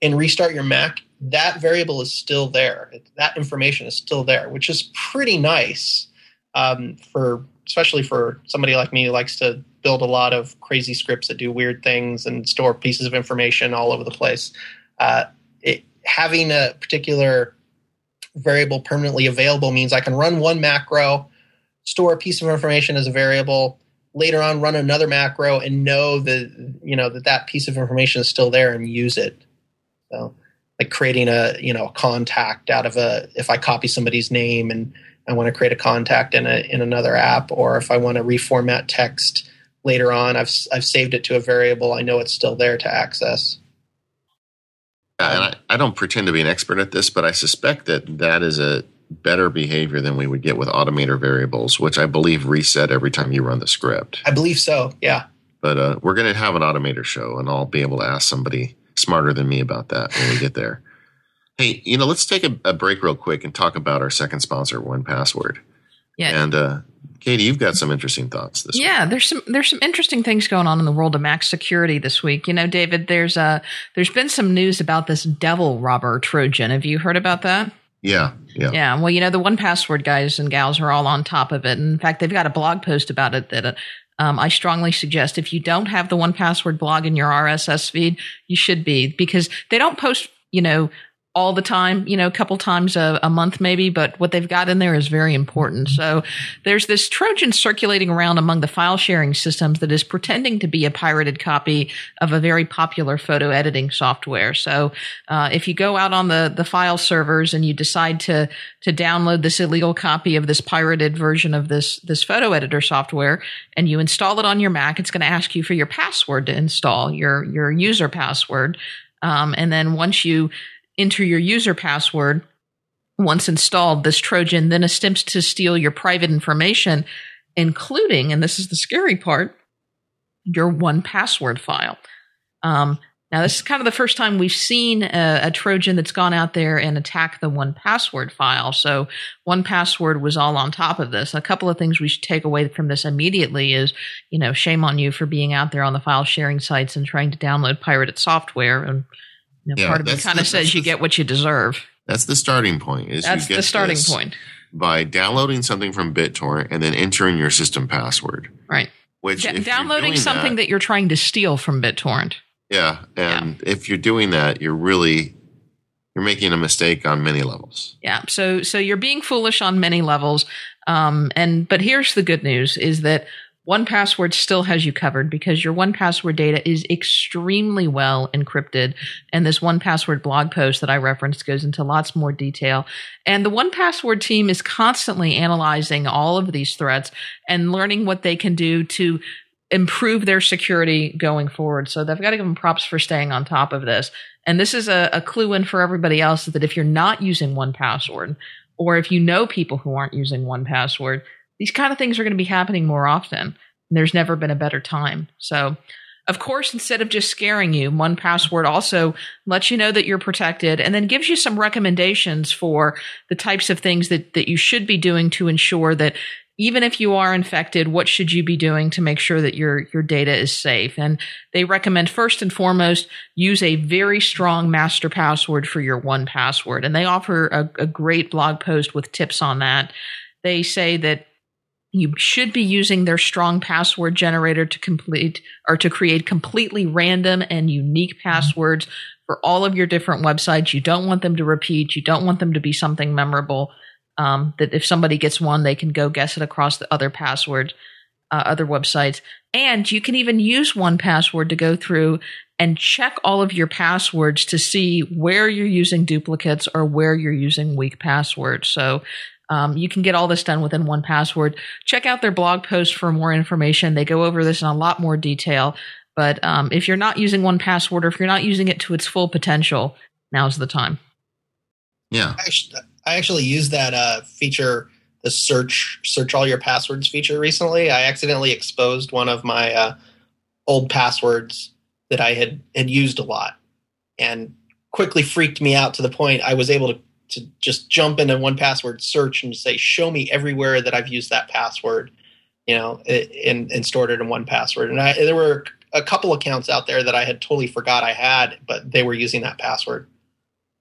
and restart your Mac, that variable is still there. That information is still there, which is pretty nice um, for especially for somebody like me who likes to build a lot of crazy scripts that do weird things and store pieces of information all over the place. Uh, it, having a particular variable permanently available means I can run one macro, store a piece of information as a variable, later on run another macro and know that you know that that piece of information is still there and use it. So, like creating a you know a contact out of a if I copy somebody's name and I want to create a contact in a in another app, or if I want to reformat text later on, I've I've saved it to a variable. I know it's still there to access. Yeah, and I, I don't pretend to be an expert at this, but I suspect that that is a better behavior than we would get with Automator variables, which I believe reset every time you run the script. I believe so. Yeah. But uh, we're going to have an Automator show, and I'll be able to ask somebody smarter than me about that when we get there. Hey, you know, let's take a, a, break real quick and talk about our second sponsor, 1Password. Yeah. And uh, Katie, you've got some interesting thoughts this week. yeah, week. there's some there's some interesting things going on in the world of Mac security this week. You know, David, there's uh there's been some news about this DevilRobber Trojan. Have you heard about that? Yeah, yeah. Yeah. Well, you know, the 1Password guys and gals are all on top of it. In fact, they've got a blog post about it that uh, um, I strongly suggest if you don't have the 1Password blog in your RSS feed, you should be because they don't post, you know, all the time, you know, a couple times a, a, month maybe, but what they've got in there is very important. So there's this Trojan circulating around among the file sharing systems that is pretending to be a pirated copy of a very popular photo editing software. So uh, if you go out on the, the file servers and you decide to, to download this illegal copy of this pirated version of this, this photo editor software and you install it on your Mac, it's going to ask you for your password to install, your, your user password. Um, and then once you enter your user password. Once installed, this Trojan then attempts to steal your private information, including, and this is the scary part, your 1Password file. Um, now, this is kind of the first time we've seen a, a, Trojan that's gone out there and attacked the 1Password file. So, 1Password was all on top of this. A couple of things we should take away from this immediately is, you know, shame on you for being out there on the file sharing sites and trying to download pirated software and you know, yeah, part of me kind of says you get what you deserve. That's the starting point. Is that's the starting point by downloading something from BitTorrent and then entering your system password. Right. Which D- downloading something that, you're trying to steal from BitTorrent. yeah, and if you're doing that, you're really you're making a mistake on many levels. Yeah. So so you're being foolish on many levels. Um, and but here's the good news is that 1Password still has you covered because your 1Password data is extremely well encrypted. And this 1Password blog post that I referenced goes into lots more detail. And the 1Password team is constantly analyzing all of these threats and learning what they can do to improve their security going forward. So they've got to give them props for staying on top of this. And this is a, a clue in for everybody else that if you're not using 1Password, or if you know people who aren't using 1Password, these kind of things are going to be happening more often. There's never been a better time. So, of course, instead of just scaring you, 1Password also lets you know that you're protected and then gives you some recommendations for the types of things that, that you should be doing to ensure that even if you are infected, what should you be doing to make sure that your, your data is safe? And they recommend first and foremost, use a very strong master password for your 1Password. And they offer a, a great blog post with tips on that. They say that you should be using their strong password generator to complete or to create completely random and unique passwords for all of your different websites. You don't want them to repeat. You don't want them to be something memorable. Um, that if somebody gets one, they can go guess it across the other password, uh, other websites. And you can even use 1Password to go through and check all of your passwords to see where you're using duplicates or where you're using weak passwords. So um, you can get all this done within 1Password. Check out their blog post for more information. They go over this in a lot more detail. But um, if you're not using 1Password or if you're not using it to its full potential, now's the time. Yeah. I actually, I actually used that uh, feature, the search search all your passwords feature recently. I accidentally exposed one of my uh, old passwords that I had had used a lot, and quickly freaked me out to the point I was able to to just jump into 1Password search and say, show me everywhere that I've used that password, you know, and, and stored it in 1Password. And I, there were a couple accounts out there that I had totally forgot I had, but they were using that password.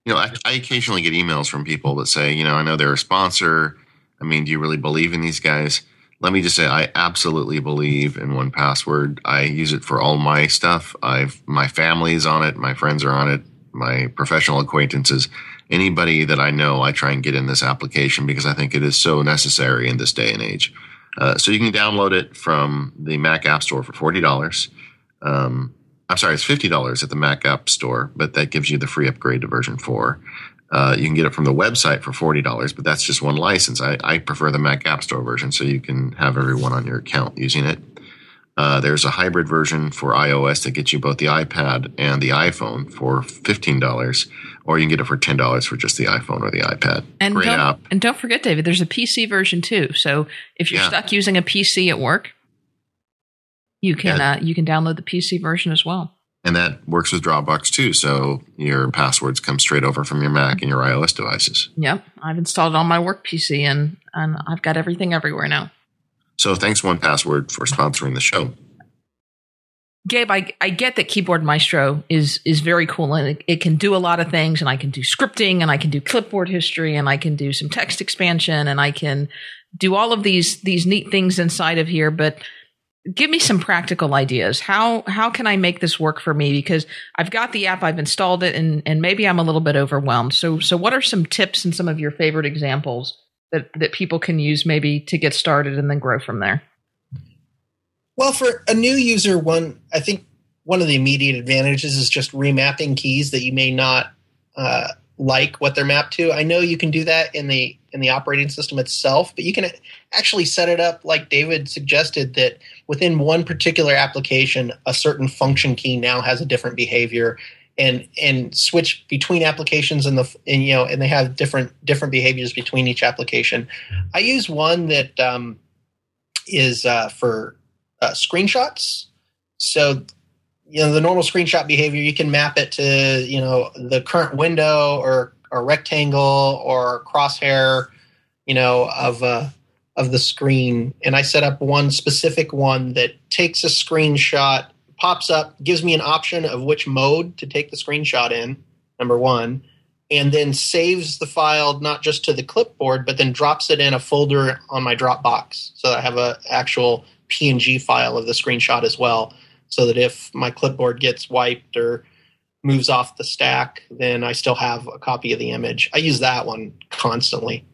You know, I, I occasionally get emails from people that say, you know, I know they're a sponsor. I mean, do you really believe in these guys? Let me just say, I absolutely believe in 1Password. I use it for all my stuff. I've my family's on it, my friends are on it, my professional acquaintances anybody that I know, I try and get in this application because I think it is so necessary in this day and age. Uh, so you can download it from the Mac App Store for forty dollars. Um, I'm sorry, it's fifty dollars at the Mac App Store, but that gives you the free upgrade to version four. Uh, you can get it from the website for forty dollars, but that's just one license. I, I, prefer the Mac App Store version, so you can have everyone on your account using it. Uh, there's a hybrid version for iOS that gets you both the iPad and the iPhone for fifteen dollars or you can get it for ten dollars for just the iPhone or the iPad. And Great don't, app. And don't forget, David, there's a PC version too. So if you're Yeah. stuck using a PC at work, you can Yeah. uh, you can download the PC version as well. And that works with Dropbox too. So your passwords come straight over from your Mac and your iOS devices. Yep, I've installed it on my work PC, and and I've got everything everywhere now. So thanks 1Password for sponsoring the show. Gabe, I, I get that Keyboard Maestro is is very cool and it, it can do a lot of things and I can do scripting and I can do clipboard history and I can do some text expansion and I can do all of these these neat things inside of here, but give me some practical ideas. How how can I make this work for me? Because I've got the app, I've installed it, and and maybe I'm a little bit overwhelmed. So so what are some tips and some of your favorite examples that that people can use maybe to get started and then grow from there? Well, for a new user, one I think one of the immediate advantages is just remapping keys that you may not uh, like what they're mapped to. I know you can do that in the in the operating system itself, but you can actually set it up like David suggested that within one particular application, a certain function key now has a different behavior. And, and switch between applications and the and you know and they have different different behaviors between each application. I use one that um, is uh, for uh, screenshots. So, you know, the normal screenshot behavior, you can map it to, you know, the current window or or rectangle or crosshair, you know, of uh, of the screen. And I set up one specific one that takes a screenshot, pops up, gives me an option of which mode to take the screenshot in. Number one. And then saves the file not just to the clipboard, but then drops it in a folder on my Dropbox, so I have an actual PNG file of the screenshot as well, so that if my clipboard gets wiped or moves off the stack, then I still have a copy of the image. I use that one constantly.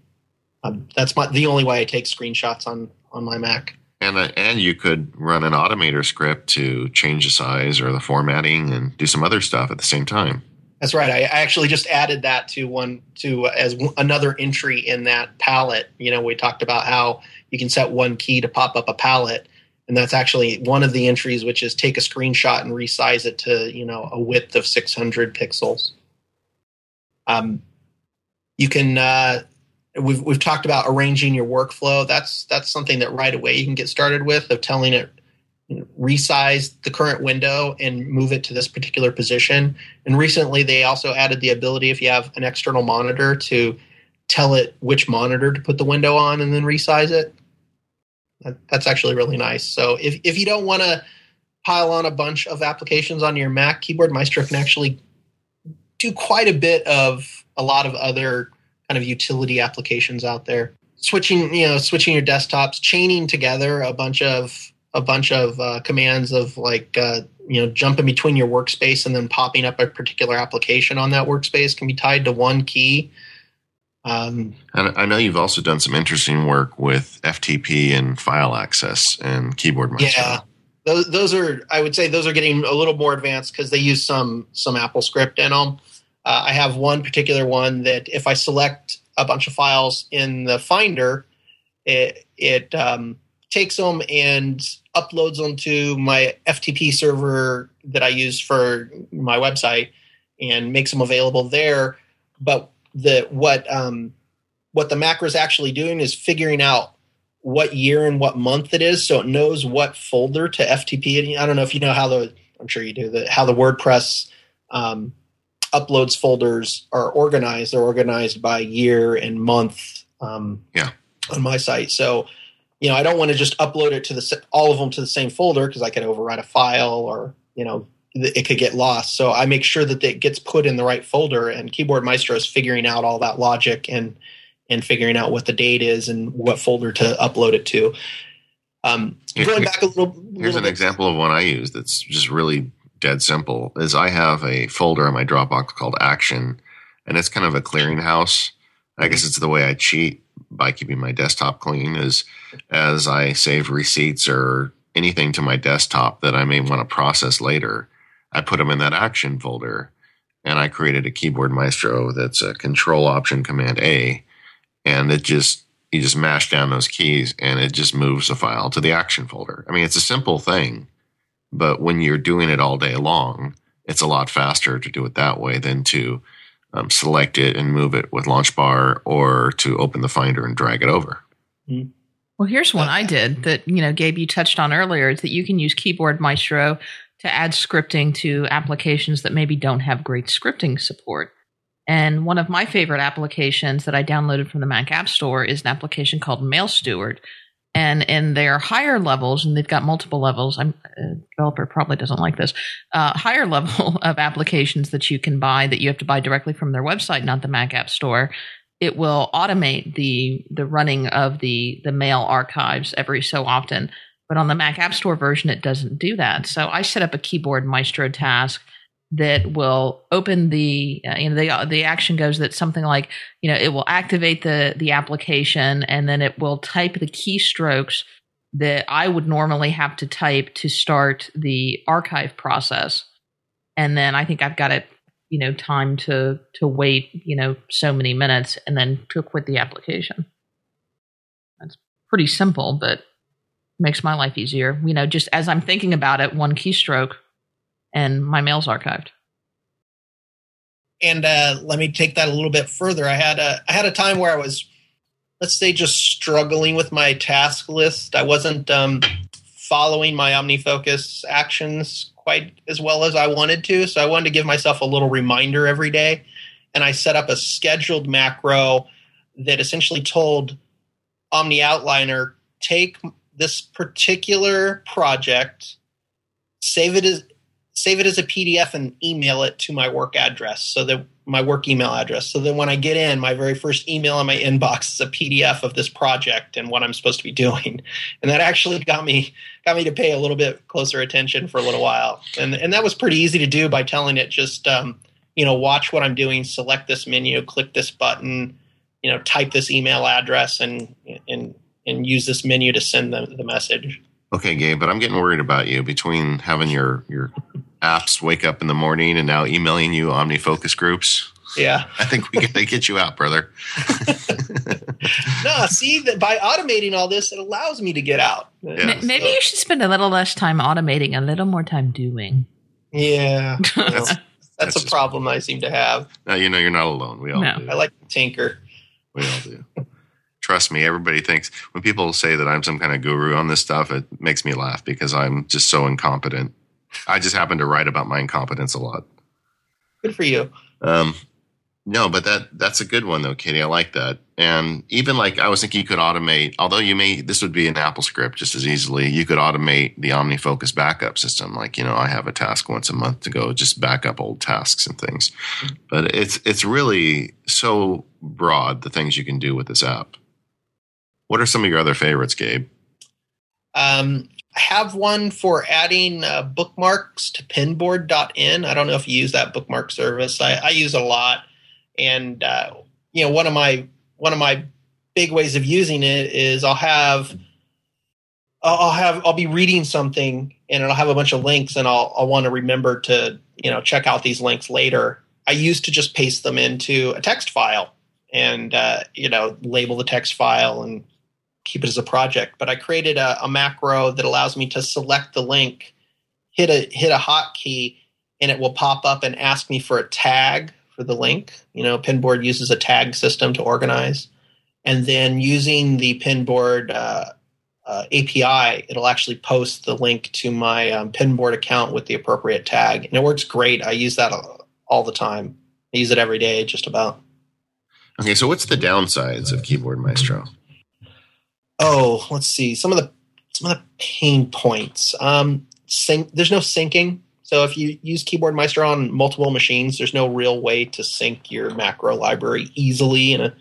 Um, that's my the only way I take screenshots on on my Mac. And uh, and you could run an Automator script to change the size or the formatting and do some other stuff at the same time. That's right. I, I actually just added that to one to as w- another entry in that palette. You know, we talked about how you can set one key to pop up a palette, and that's actually one of the entries, which is take a screenshot and resize it to you know a width of 600 pixels. Um, you can uh, we've we've talked about arranging your workflow. That's that's something that right away you can get started with of telling it resize the current window and move it to this particular position. And recently they also added the ability if you have an external monitor to tell it which monitor to put the window on and then resize it. That's actually really nice. So if if you don't want to pile on a bunch of applications on your Mac, Keyboard Maestro can actually do quite a bit of a lot of other kind of utility applications out there. Switching, you know, switching your desktops, chaining together a bunch of a bunch of uh, commands of like uh, you know jumping between your workspace and then popping up a particular application on that workspace can be tied to one key. Um, and I know you've also done some interesting work with FTP and file access and Keyboard Maestro. Yeah, those, those are I would say those are getting a little more advanced because they use some some AppleScript in them. Uh, I have one particular one that if I select a bunch of files in the Finder, it it um, takes them and uploads them to my FTP server that I use for my website and makes them available there. But the what um, what the macro is actually doing is figuring out what year and what month it is, so it knows what folder to FTP. I don't know if you know how the I'm sure you do the how the WordPress um, uploads folders are organized. They're organized by year and month. Um, yeah. On my site, so you know I don't want to just upload it to the all of them to the same folder because I could overwrite a file or you know it could get lost. So I make sure that it gets put in the right folder. And Keyboard Maestro is figuring out all that logic and and figuring out what the date is and what folder to upload it to. Um, going back a little. Here's an bit. example of one I use that's just really dead simple is I have a folder in my Dropbox called Action, and it's kind of a clearinghouse. I guess it's the way I cheat by keeping my desktop clean is as I save receipts or anything to my desktop that I may want to process later, I put them in that action folder. And I created a Keyboard Maestro that's a control option command A. And it just, you just mash down those keys and it just moves the file to the action folder. I mean, it's a simple thing, but when you're doing it all day long, it's a lot faster to do it that way than to um, select it and move it with LaunchBar or to open the finder and drag it over. Well, here's one I did that, you know, Gabe, you touched on earlier is that you can use Keyboard Maestro to add scripting to applications that maybe don't have great scripting support. And one of my favorite applications that I downloaded from the Mac App Store is an application called MailSteward. And in their higher levels, and they've got multiple levels, I'm, a developer probably doesn't like this, uh, higher level of applications that you can buy that you have to buy directly from their website, not the Mac App Store it will automate the the running of the the mail archives every so often. But on the Mac App Store version, it doesn't do that. So I set up a Keyboard Maestro task that will open the uh, you know the the action goes that something like you know it will activate the the application and then it will type the keystrokes that I would normally have to type to start the archive process. And then I think I've got it you know time to to wait you know so many minutes and then to quit the application that's pretty simple but makes my life easier you know just as i'm thinking about it one keystroke and my mail's archived and uh, let me take that a little bit further. I had a I had a time where I was, let's say, just struggling with my task list. I wasn't um, following my OmniFocus actions quite as well as I wanted to, so I wanted to give myself a little reminder every day. And I set up a scheduled macro that essentially told OmniOutliner take this particular project, save it as save it as a PDF and email it to my work address so that my work email address. So then when I get in, my very first email in my inbox is a PDF of this project and what I'm supposed to be doing. And that actually got me got me to pay a little bit closer attention for a little while. And and that was pretty easy to do by telling it just um, you know watch what I'm doing, select this menu, click this button, you know, type this email address, and and and use this menu to send the message. Okay, Gabe, but I'm getting worried about you between having your your apps wake up in the morning and now emailing you OmniFocus groups. Yeah, I think we got to get you out, brother. no, see that by automating all this, it allows me to get out. Yeah, Maybe so. you should spend a little less time automating, a little more time doing. Yeah, that's, that's, that's a problem I seem to have. Now you know you're not alone. We all no. do. I like to tinker. We all do. Trust me, everybody thinks when people say that I'm some kind of guru on this stuff, it makes me laugh because I'm just so incompetent. I just happen to write about my incompetence a lot. Good for you. Um, no, but that that's a good one though, Katie. I like that. And even like I was thinking you could automate, although you may this would be an AppleScript just as easily. You could automate the OmniFocus backup system. Like, you know, I have a task once a month to go just back up old tasks and things. But it's it's really so broad the things you can do with this app. What are some of your other favorites, Gabe? Um, I have one for adding uh, bookmarks to pinboard.in. I don't know if you use that bookmark service. I, I use a lot and uh, you know one of my one of my big ways of using it is I'll have I'll have I'll be reading something and it'll have a bunch of links and I'll I'll want to remember to you know check out these links later. I used to just paste them into a text file and uh, you know label the text file and keep it as a project. But I created a, a macro that allows me to select the link, hit a hit a hotkey, and it will pop up and ask me for a tag for the link. You know, Pinboard uses a tag system to organize. And then using the Pinboard uh, uh, API, it'll actually post the link to my um, Pinboard account with the appropriate tag. And it works great. I use that all the time. I use it every day, just about. Okay, so what's the downsides of Keyboard Maestro? Oh, let's see. Some of the some of the pain points. Um, sync, there's no syncing so if you use Keyboard Maestro on multiple machines, there's no real way to sync your macro library easily and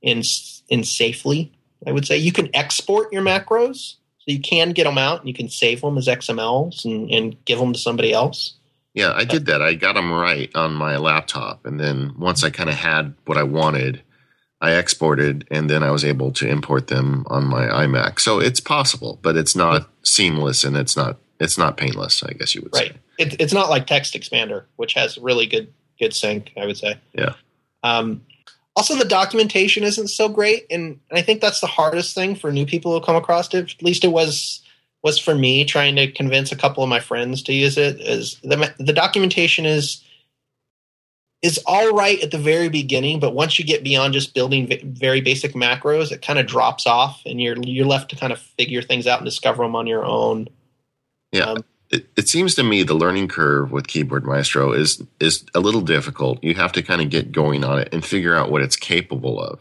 in, in safely. I would say you can export your macros, so you can get them out and you can save them as XMLs and, and give them to somebody else. Yeah, I did that. I got them right on my laptop, and then once I kind of had what I wanted, I exported, and then I was able to import them on my iMac. So it's possible, but it's not seamless and it's not it's not painless. I guess you would right. say it, it's not like TextExpander, which has really good good sync. I would say. Yeah. Um, also, the documentation isn't so great, and, and I think that's the hardest thing for new people who come across it. At least it was was for me trying to convince a couple of my friends to use it. Is the the documentation is is all right at the very beginning, but once you get beyond just building very basic macros, it kind of drops off, and you're you're left to kind of figure things out and discover them on your own. Yeah, um, it, it seems to me the learning curve with Keyboard Maestro is is a little difficult. You have to kind of get going on it and figure out what it's capable of.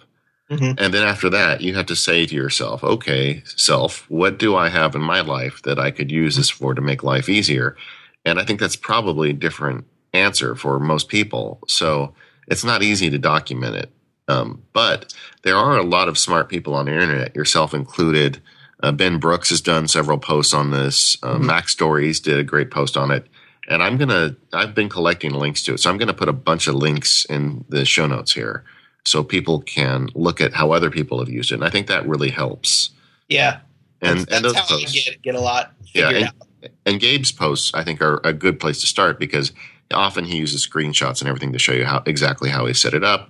Mm-hmm. And then after that, you have to say to yourself, okay, self, what do I have in my life that I could use this for to make life easier? And I think that's probably different answer for most people. So it's not easy to document it. Um, but there are a lot of smart people on the internet, yourself included, uh, Ben Brooks has done several posts on this. Uh, mm-hmm. MacStories did a great post on it. And I'm going to, I've been collecting links to it. So I'm going to put a bunch of links in the show notes here so people can look at how other people have used it. And I think that really helps. Yeah. And, that's, and those how posts, get, get a lot yeah, and, and, Gabe's posts, I think, are a good place to start because often he uses screenshots and everything to show you how exactly how he set it up.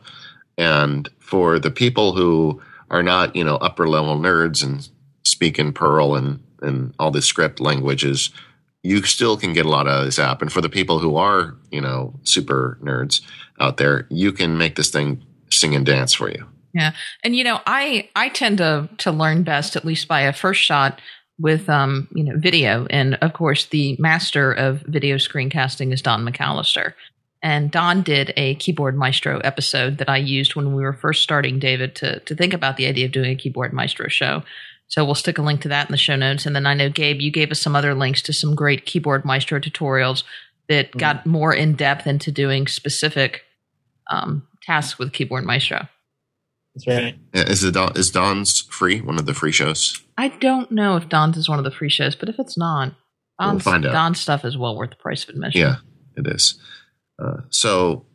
And for the people who are not, you know, upper level nerds and speak in Perl and, and all the script languages, you still can get a lot out of this app. And for the people who are, you know, super nerds out there, you can make this thing sing and dance for you. Yeah. And you know, I I tend to to learn best at least by a first shot with um, you know, video. And of course the master of video screencasting is Don McAllister. And Don did a Keyboard Maestro episode that I used when we were first starting David to to think about the idea of doing a Keyboard Maestro show. So we'll stick a link to that in the show notes. And then I know, Gabe, you gave us some other links to some great Keyboard Maestro tutorials that mm-hmm. got more in depth into doing specific um, tasks with Keyboard Maestro. That's right. Is it is Don's free? One of the free shows? I don't know if Don's is one of the free shows, but if it's not, Don's, We'll find out. Don's stuff is well worth the price of admission. Yeah, it is. Uh, so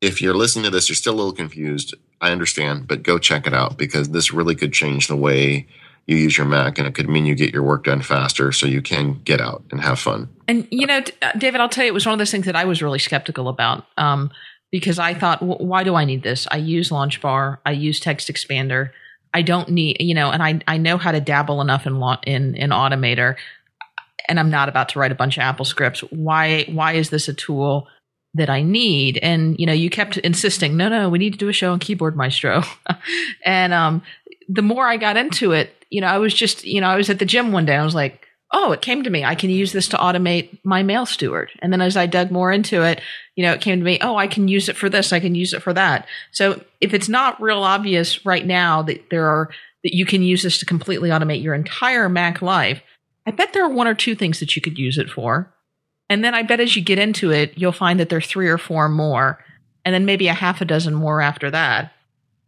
if you're listening to this, you're still a little confused. I understand, but go check it out because this really could change the way you use your Mac, and it could mean you get your work done faster, so you can get out and have fun. And you know, uh, David, I'll tell you, it was one of those things that I was really skeptical about um, because I thought, why do I need this? I use LaunchBar, I use TextExpander. I don't need, you know, and I I know how to dabble enough in in in Automator, and I'm not about to write a bunch of AppleScripts. Why why is this a tool? that I need. And, you know, you kept insisting, no, no, we need to do a show on Keyboard Maestro. and um, the more I got into it, you know, I was just, you know, I was at the gym one day. I was like, oh, it came to me. I can use this to automate my MailSteward. And then as I dug more into it, you know, it came to me, oh, I can use it for this. I can use it for that. So if it's not real obvious right now that there are, that you can use this to completely automate your entire Mac life, I bet there are one or two things that you could use it for. And then I bet as you get into it, you'll find that there are three or four more, and then maybe a half a dozen more after that.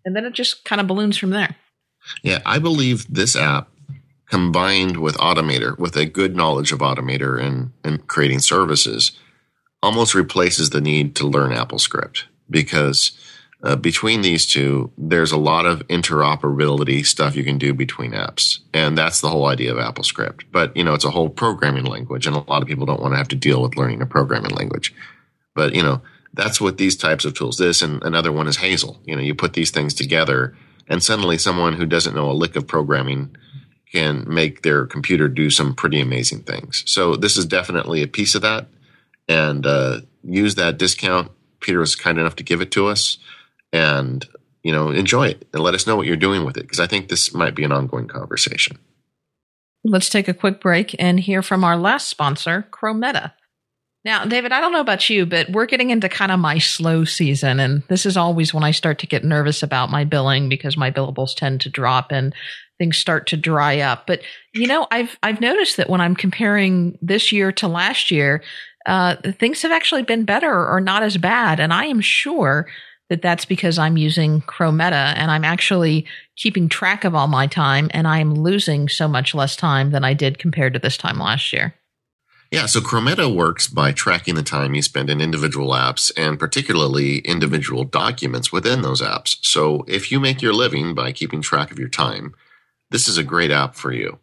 And then it just kind of balloons from there. Yeah, I believe this app combined with Automator, with a good knowledge of Automator and, and creating services, almost replaces the need to learn AppleScript because uh, between these two, there's a lot of interoperability stuff you can do between apps. And that's the whole idea of AppleScript. But, you know, it's a whole programming language, and a lot of people don't want to have to deal with learning a programming language. But, you know, that's what these types of tools, this and another one is Hazel. You know, you put these things together, and suddenly someone who doesn't know a lick of programming can make their computer do some pretty amazing things. So this is definitely a piece of that. And uh, use that discount. Peter was kind enough to give it to us and you know enjoy it and let us know what you're doing with it because i think this might be an ongoing conversation Let's take a quick break and hear from our last sponsor, Chrometa. Now, David, I don't know about you, but we're getting into kind of my slow season. And this is always when I start to get nervous about my billing because my billables tend to drop and things start to dry up. But, you know, I've, I've noticed that when I'm comparing this year to last year, uh, things have actually been better or not as bad. And I am sure that that's because I'm using Chrometa and I'm actually keeping track of all my time and I am losing so much less time than I did compared to this time last year. Yeah, so Chrometa works by tracking the time you spend in individual apps and particularly individual documents within those apps. So if you make your living by keeping track of your time, this is a great app for you.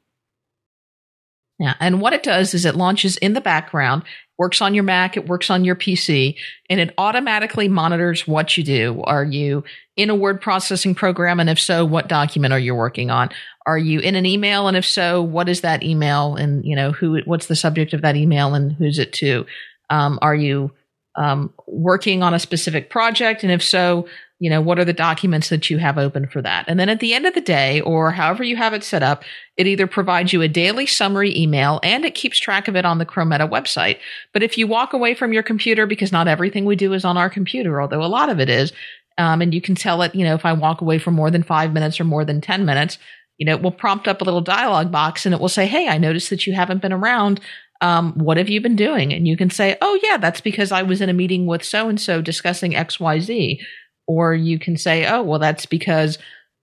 Yeah. And what it does is it launches in the background, works on your Mac, it works on your PC, and it automatically monitors what you do. Are you in a word processing program? And if so, what document are you working on? Are you in an email? And if so, what is that email? And, you know, who, what's the subject of that email and who's it to? Um, are you um, working on a specific project? And if so, you know, what are the documents that you have open for that? And then at the end of the day, or however you have it set up, it either provides you a daily summary email and it keeps track of it on the Chrometa website. But if you walk away from your computer, because not everything we do is on our computer, although a lot of it is, um, and you can tell it, you know, if I walk away for more than five minutes or more than 10 minutes, you know, it will prompt up a little dialog box and it will say, Hey, I noticed that you haven't been around. Um, what have you been doing? And you can say, Oh, yeah, that's because I was in a meeting with so and so discussing XYZ. Or you can say, Oh, well, that's because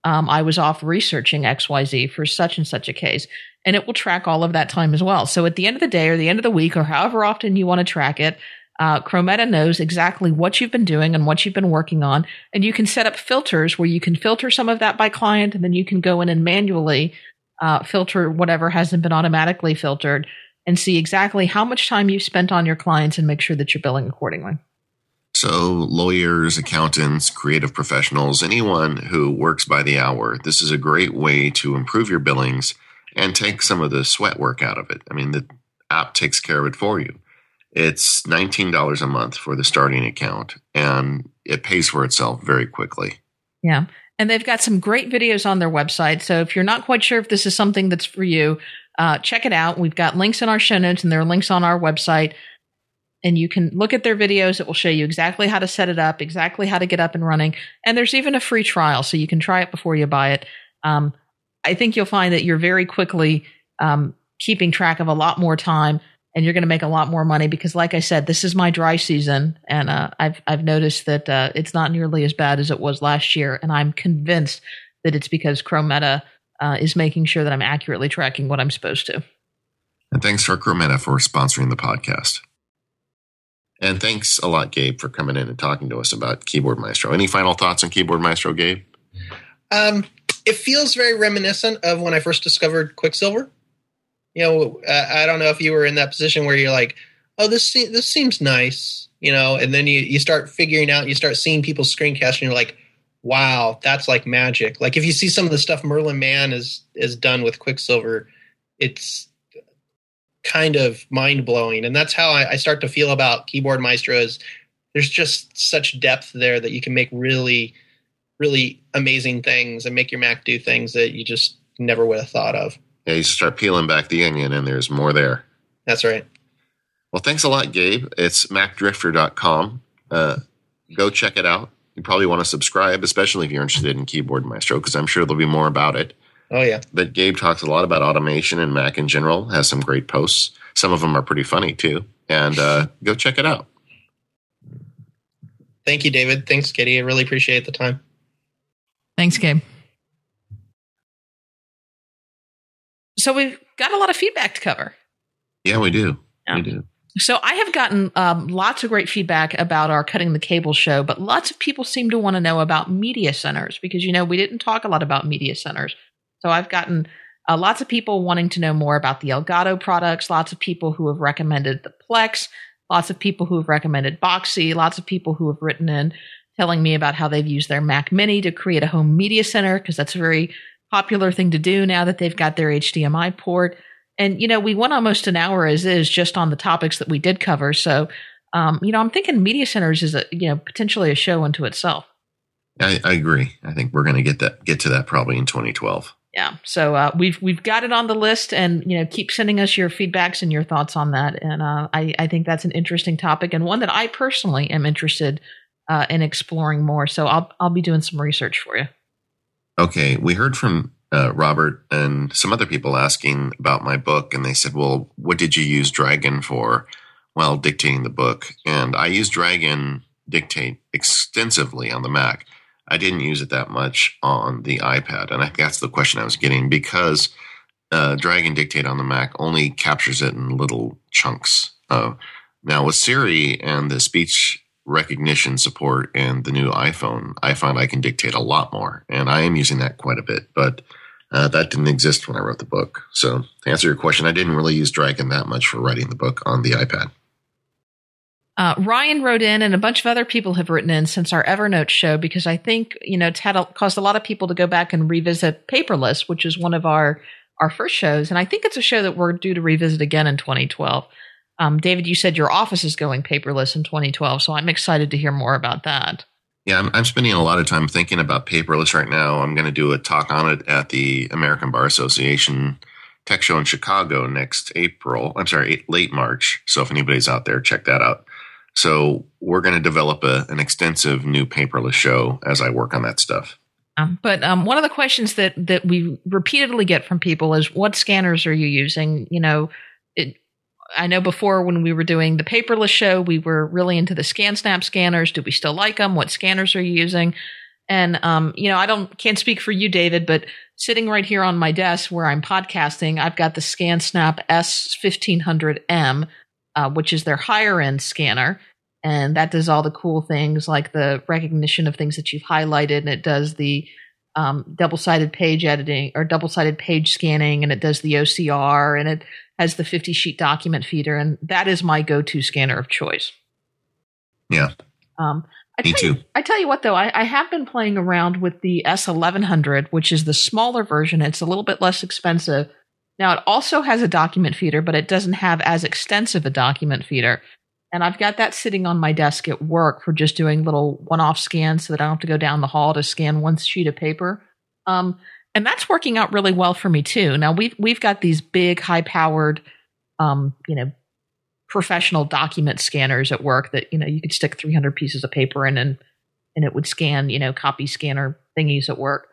um, I was off researching XYZ for such and such a case. And it will track all of that time as well. So at the end of the day or the end of the week or however often you want to track it, uh, Chrometa knows exactly what you've been doing and what you've been working on. And you can set up filters where you can filter some of that by client and then you can go in and manually uh, filter whatever hasn't been automatically filtered and see exactly how much time you've spent on your clients and make sure that you're billing accordingly. So, lawyers, accountants, creative professionals, anyone who works by the hour, this is a great way to improve your billings and take some of the sweat work out of it. I mean, the app takes care of it for you. It's $19 a month for the starting account, and it pays for itself very quickly. Yeah. And they've got some great videos on their website. So if you're not quite sure if this is something that's for you, uh, check it out. We've got links in our show notes, and there are links on our website and you can look at their videos. It will show you exactly how to set it up, exactly how to get up and running. And there's even a free trial, so you can try it before you buy it. Um, I think you'll find that you're very quickly um, keeping track of a lot more time. and you're going to make a lot more money because, like I said, this is my dry season, and uh, I've I've noticed that uh, it's not nearly as bad as it was last year, and I'm convinced that it's because Chrometa uh, is making sure that I'm accurately tracking what I'm supposed to. And thanks for Chrometa for sponsoring the podcast. And thanks a lot, Gabe, for coming in and talking to us about Keyboard Maestro. Any final thoughts on Keyboard Maestro, Gabe? Um, it feels very reminiscent of when I first discovered Quicksilver. You know, uh, I don't know if you were in that position where you're like, "Oh, this se- this seems nice," you know, and then you you start figuring out, you start seeing people's screencasts, and you're like, "Wow, that's like magic!" Like if you see some of the stuff Merlin Mann is is done with Quicksilver, it's kind of mind blowing, and that's how I, I start to feel about Keyboard Maestro. Is there's just such depth there that you can make really really amazing things and make your Mac do things that you just never would have thought of. Yeah, you start peeling back the onion and there's more there. That's right. Well, thanks a lot, Gabe. It's macdrifter.com. Uh, go check it out. You probably want to subscribe, especially if you're interested in Keyboard Maestro, because I'm sure there'll be more about it. Oh, yeah. But Gabe talks a lot about automation and Mac in general, has some great posts. Some of them are pretty funny, too. And uh, go check it out. Thank you, David. Thanks, Kitty. I really appreciate the time. Thanks, Gabe. So we've got a lot of feedback to cover. Yeah, we do. Yeah. We do. So I have gotten um, lots of great feedback about our cutting the cable show, but lots of people seem to want to know about media centers because you know we didn't talk a lot about media centers. So I've gotten uh, lots of people wanting to know more about the Elgato products. Lots of people who have recommended the Plex. Lots of people who have recommended Boxee. Lots of people who have written in telling me about how they've used their Mac Mini to create a home media center because that's a very popular thing to do now that they've got their HDMI port. And, you know, we went almost an hour as is just on the topics that we did cover. So, um, you know, I'm thinking media centers is a, you know, potentially a show unto itself. I, I agree. I think we're going to get that, get to that probably in 2012. Yeah. So, uh, we've, we've got it on the list and, you know, keep sending us your feedbacks and your thoughts on that. And, uh, I, I think that's an interesting topic and one that I personally am interested uh, in exploring more. So I'll, I'll be doing some research for you. Okay. We heard from uh, Robert and some other people asking about my book, and they said, "Well, what did you use Dragon for?" While dictating the book, and I use Dragon Dictate extensively on the Mac. I didn't use it that much on the iPad, and I think that's the question I was getting because uh, Dragon Dictate on the Mac only captures it in little chunks. Uh, now with Siri and the speech recognition support in the new iPhone, I find I can dictate a lot more, and I am using that quite a bit, but uh, that didn't exist when I wrote the book. So, to answer your question, I didn't really use Dragon that much for writing the book on the iPad. Uh, Ryan wrote in, and a bunch of other people have written in since our Evernote show because I think you know it's had a, caused a lot of people to go back and revisit Paperless, which is one of our our first shows, and I think it's a show that we're due to revisit again in 2012. Um, David, you said your office is going paperless in 2012, so I'm excited to hear more about that. Yeah, I'm, I'm spending a lot of time thinking about paperless right now. I'm going to do a talk on it at the American Bar Association Tech Show in Chicago next April. I'm sorry, late March. So if anybody's out there, check that out. So we're going to develop a, an extensive new paperless show as I work on that stuff. Um, but um, one of the questions that that we repeatedly get from people is, "What scanners are you using?" You know, it, I know before when we were doing the paperless show, we were really into the ScanSnap scanners. Do we still like them? What scanners are you using? And um, you know, I don't can't speak for you, David, but sitting right here on my desk where I'm podcasting, I've got the ScanSnap S1500M, uh, which is their higher end scanner, and that does all the cool things like the recognition of things that you've highlighted, and it does the um, double sided page editing or double sided page scanning, and it does the OCR, and it has the 50 sheet document feeder, and that is my go to scanner of choice. Yeah. Um, I Me tell you- too. I tell you what, though, I, I have been playing around with the S1100, which is the smaller version. It's a little bit less expensive. Now, it also has a document feeder, but it doesn't have as extensive a document feeder. And I've got that sitting on my desk at work for just doing little one off scans so that I don't have to go down the hall to scan one sheet of paper. Um, and that's working out really well for me too. Now we've we've got these big, high powered, um, you know, professional document scanners at work that you know you could stick 300 pieces of paper in and and it would scan you know copy scanner thingies at work.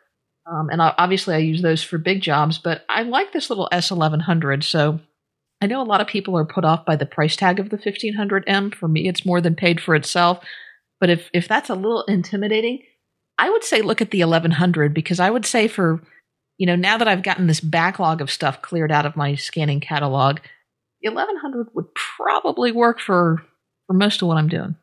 Um, and I, obviously I use those for big jobs, but I like this little S1100. So I know a lot of people are put off by the price tag of the 1500M. For me, it's more than paid for itself. But if, if that's a little intimidating, I would say look at the 1100 because I would say for, you know, now that I've gotten this backlog of stuff cleared out of my scanning catalog, the 1100 would probably work for, for most of what I'm doing.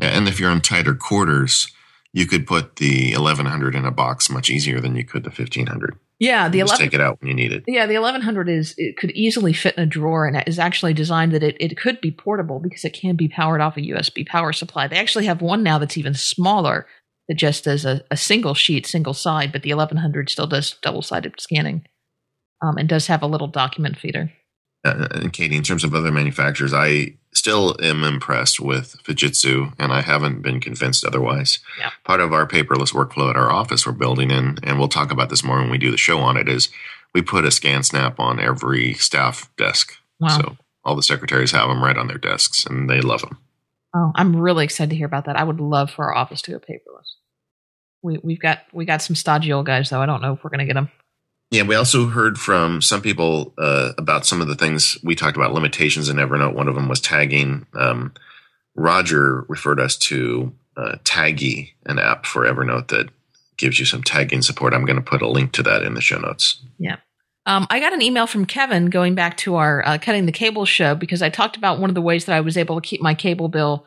Yeah, and if you're in tighter quarters, you could put the 1100 in a box much easier than you could the 1500. Yeah, the Just 11 take it out when you need it. Yeah, the 1100 is it could easily fit in a drawer and is actually designed that it, it could be portable because it can be powered off a USB power supply. They actually have one now that's even smaller that just does a, a single sheet, single side, but the 1100 still does double sided scanning um, and does have a little document feeder. Uh, and Katie, in terms of other manufacturers, I still am impressed with Fujitsu, and I haven't been convinced otherwise. Yeah. Part of our paperless workflow at our office we're building in, and we'll talk about this more when we do the show on it, is we put a ScanSnap on every staff desk. Wow. So all the secretaries have them right on their desks, and they love them. Oh, I'm really excited to hear about that. I would love for our office to go paperless. We, we've got we got some stodgy old guys though. I don't know if we're going to get them. Yeah, we also heard from some people uh, about some of the things we talked about limitations in Evernote. One of them was tagging. Um, Roger referred us to uh, Taggy, an app for Evernote that gives you some tagging support. I'm going to put a link to that in the show notes. Yeah. Um, I got an email from Kevin going back to our uh, cutting the cable show because I talked about one of the ways that I was able to keep my cable bill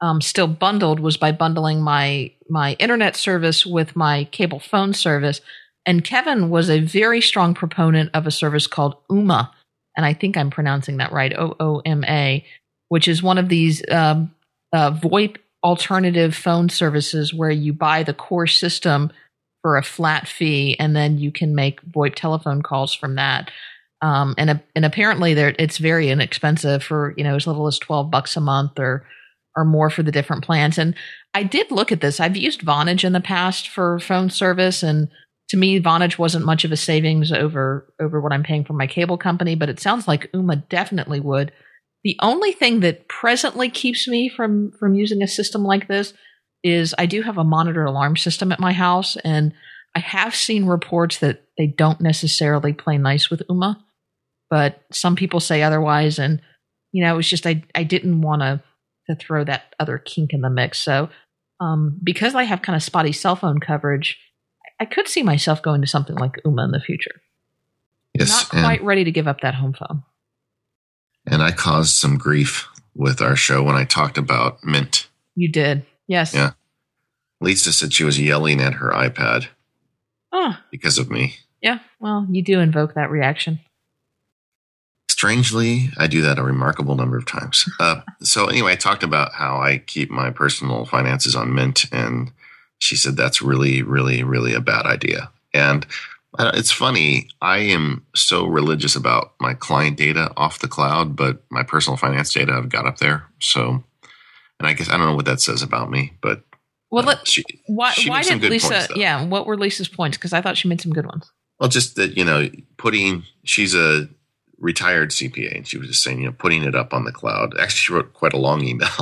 um, still bundled was by bundling my my internet service with my cable phone service. And Kevin was a very strong proponent of a service called Ooma, and I think I'm pronouncing that right, O O M A, which is one of these um, uh, VoIP alternative phone services where you buy the core system for a flat fee, and then you can make VoIP telephone calls from that. Um, and and apparently, there it's very inexpensive for you know as little as twelve bucks a month or or more for the different plans. And I did look at this. I've used Vonage in the past for phone service, and to me, Vonage wasn't much of a savings over over what I'm paying for my cable company. But it sounds like Ooma definitely would. The only thing that presently keeps me from from using a system like this is I do have a monitor alarm system at my house, and I have seen reports that they don't necessarily play nice with Ooma, but some people say otherwise. And you know, it was just I I didn't want to to throw that other kink in the mix. So um, because I have kind of spotty cell phone coverage, I could see myself going to something like Ooma in the future. Yes, Not quite ready to give up that home phone. And I caused some grief with our show when I talked about Mint. You did, yes. Yeah. Lisa said she was yelling at her iPad Oh, because of me. yeah. Well, you do invoke that reaction. Strangely, I do that a remarkable number of times. Uh, so anyway, I talked about how I keep my personal finances on Mint, and she said that's really, really, really a bad idea. And uh, it's funny. I am so religious about my client data off the cloud, but my personal finance data I've got up there. So, and I guess I don't know what that says about me, but Well, uh, let, she, why, she why did Lisa? points, yeah, what were Lisa's points? Because I thought she made some good ones. Well, just that you know, putting she's a retired CPA, and she was just saying, you know, putting it up on the cloud. Actually, she wrote quite a long email,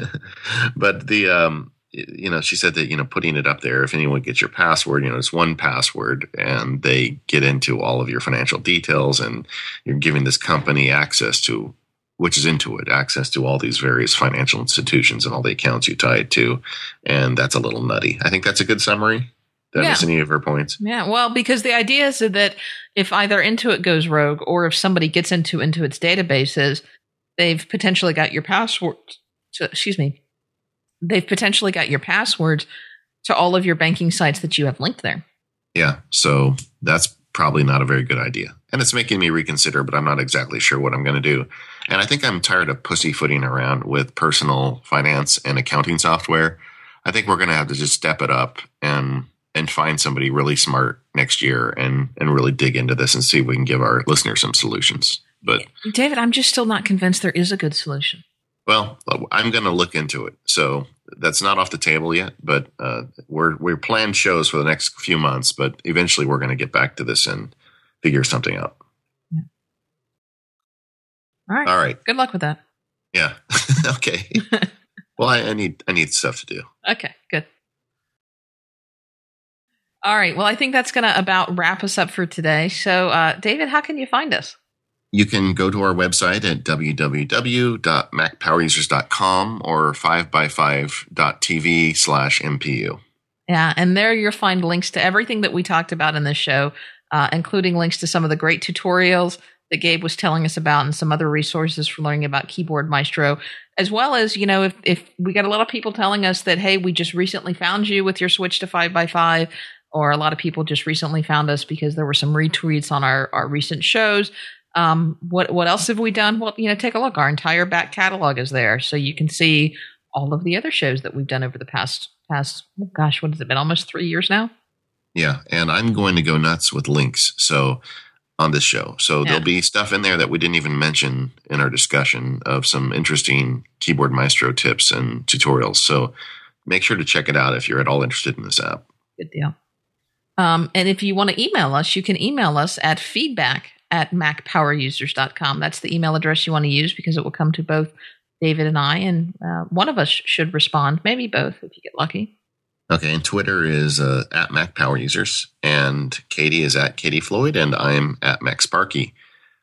but the um, you know, she said that you know, putting it up there, if anyone gets your password, you know, it's one password, and they get into all of your financial details, and you're giving this company access to. Which is Intuit, access to all these various financial institutions and all the accounts you tie it to. And that's a little nutty. I think that's a good summary. Did I miss any of her points? Yeah, well, because the idea is that if either Intuit goes rogue or if somebody gets into Intuit's databases, they've potentially got your password. To, excuse me, they've potentially got your password to all of your banking sites that you have linked there. Yeah. So that's probably not a very good idea. And it's making me reconsider, but I'm not exactly sure what I'm going to do. And I think I'm tired of pussyfooting around with personal finance and accounting software. I think we're going to have to just step it up and and find somebody really smart next year and and really dig into this and see if we can give our listeners some solutions. But David, I'm just still not convinced there is a good solution. Well, I'm going to look into it. So that's not off the table yet, but uh, we're we're planned shows for the next few months. But eventually, we're going to get back to this and figure something out. Yeah. All right. All right. Good luck with that. Yeah. okay. well, I, I need I need stuff to do. Okay, good. All right. Well, I think that's going to about wrap us up for today. So, uh, David, how can you find us? You can go to our website at www.macpowerusers.com or 5by5.tv slash MPU. Yeah, and there you'll find links to everything that we talked about in this show, uh, including links to some of the great tutorials that Gabe was telling us about and some other resources for learning about Keyboard Maestro, as well as, you know, if, if we got a lot of people telling us that, hey, we just recently found you with your switch to 5by5, or a lot of people just recently found us because there were some retweets on our, our recent shows. Um, what what else have we done? Well, you know, take a look. Our entire back catalog is there, so you can see all of the other shows that we've done over the past past. Oh gosh, what has it been? Almost three years now. Yeah, and I'm going to go nuts with links. So on this show, so yeah. there'll be stuff in there that we didn't even mention in our discussion of some interesting keyboard maestro tips and tutorials. So make sure to check it out if you're at all interested in this app. Good deal. Um, and if you want to email us, you can email us at feedback at macpowerusers.com. That's the email address you want to use because it will come to both David and I, and uh, one of us should respond, maybe both if you get lucky. Okay, and Twitter is uh, at MacPowerUsers, and Katie is at Katie Floyd, and I'm at MacSparky.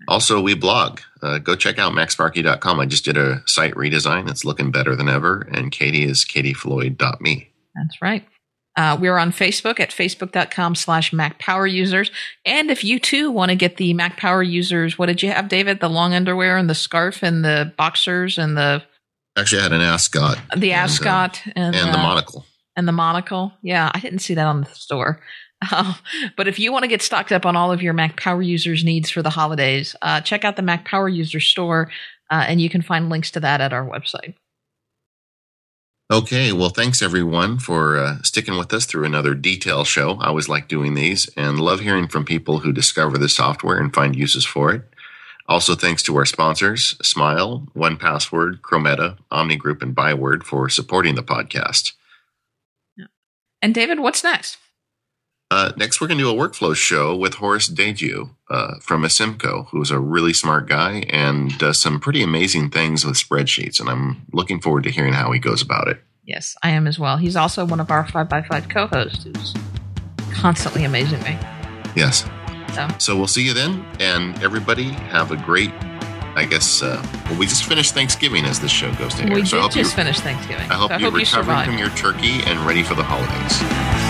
Also, we blog. Uh, go check out MacSparky.com. I just did a site redesign. It's looking better than ever, and Katie is KatieFloyd.me. That's right. Uh, we're on Facebook at facebook.com slash Mac Power Users. And if you too want to get the Mac Power Users, what did you have, David? The long underwear and the scarf and the boxers and the. Actually, I had an ascot. The and, ascot uh, and, and uh, the monocle. And the monocle. Yeah, I didn't see that on the store. Uh, but if you want to get stocked up on all of your Mac Power Users needs for the holidays, uh, check out the Mac Power Users store, uh, and you can find links to that at our website. Okay, well, thanks everyone for uh, sticking with us through another detail show. I always like doing these and love hearing from people who discover the software and find uses for it. Also, thanks to our sponsors, Smile, 1Password, Chrometa, Omni Group, and Byword for supporting the podcast. And David, what's next? Uh, next, we're going to do a workflow show with Horace Dediu uh, from Asymco, who's a really smart guy and does some pretty amazing things with spreadsheets. And I'm looking forward to hearing how he goes about it. Yes, I am as well. He's also one of our 5by5 co hosts who's constantly amazing me. Yes. So. so we'll see you then. And everybody have a great, I guess, uh, well, we just finished Thanksgiving as this show goes to air. We so did just finished Thanksgiving. I hope so you're recovering you from your turkey and ready for the holidays.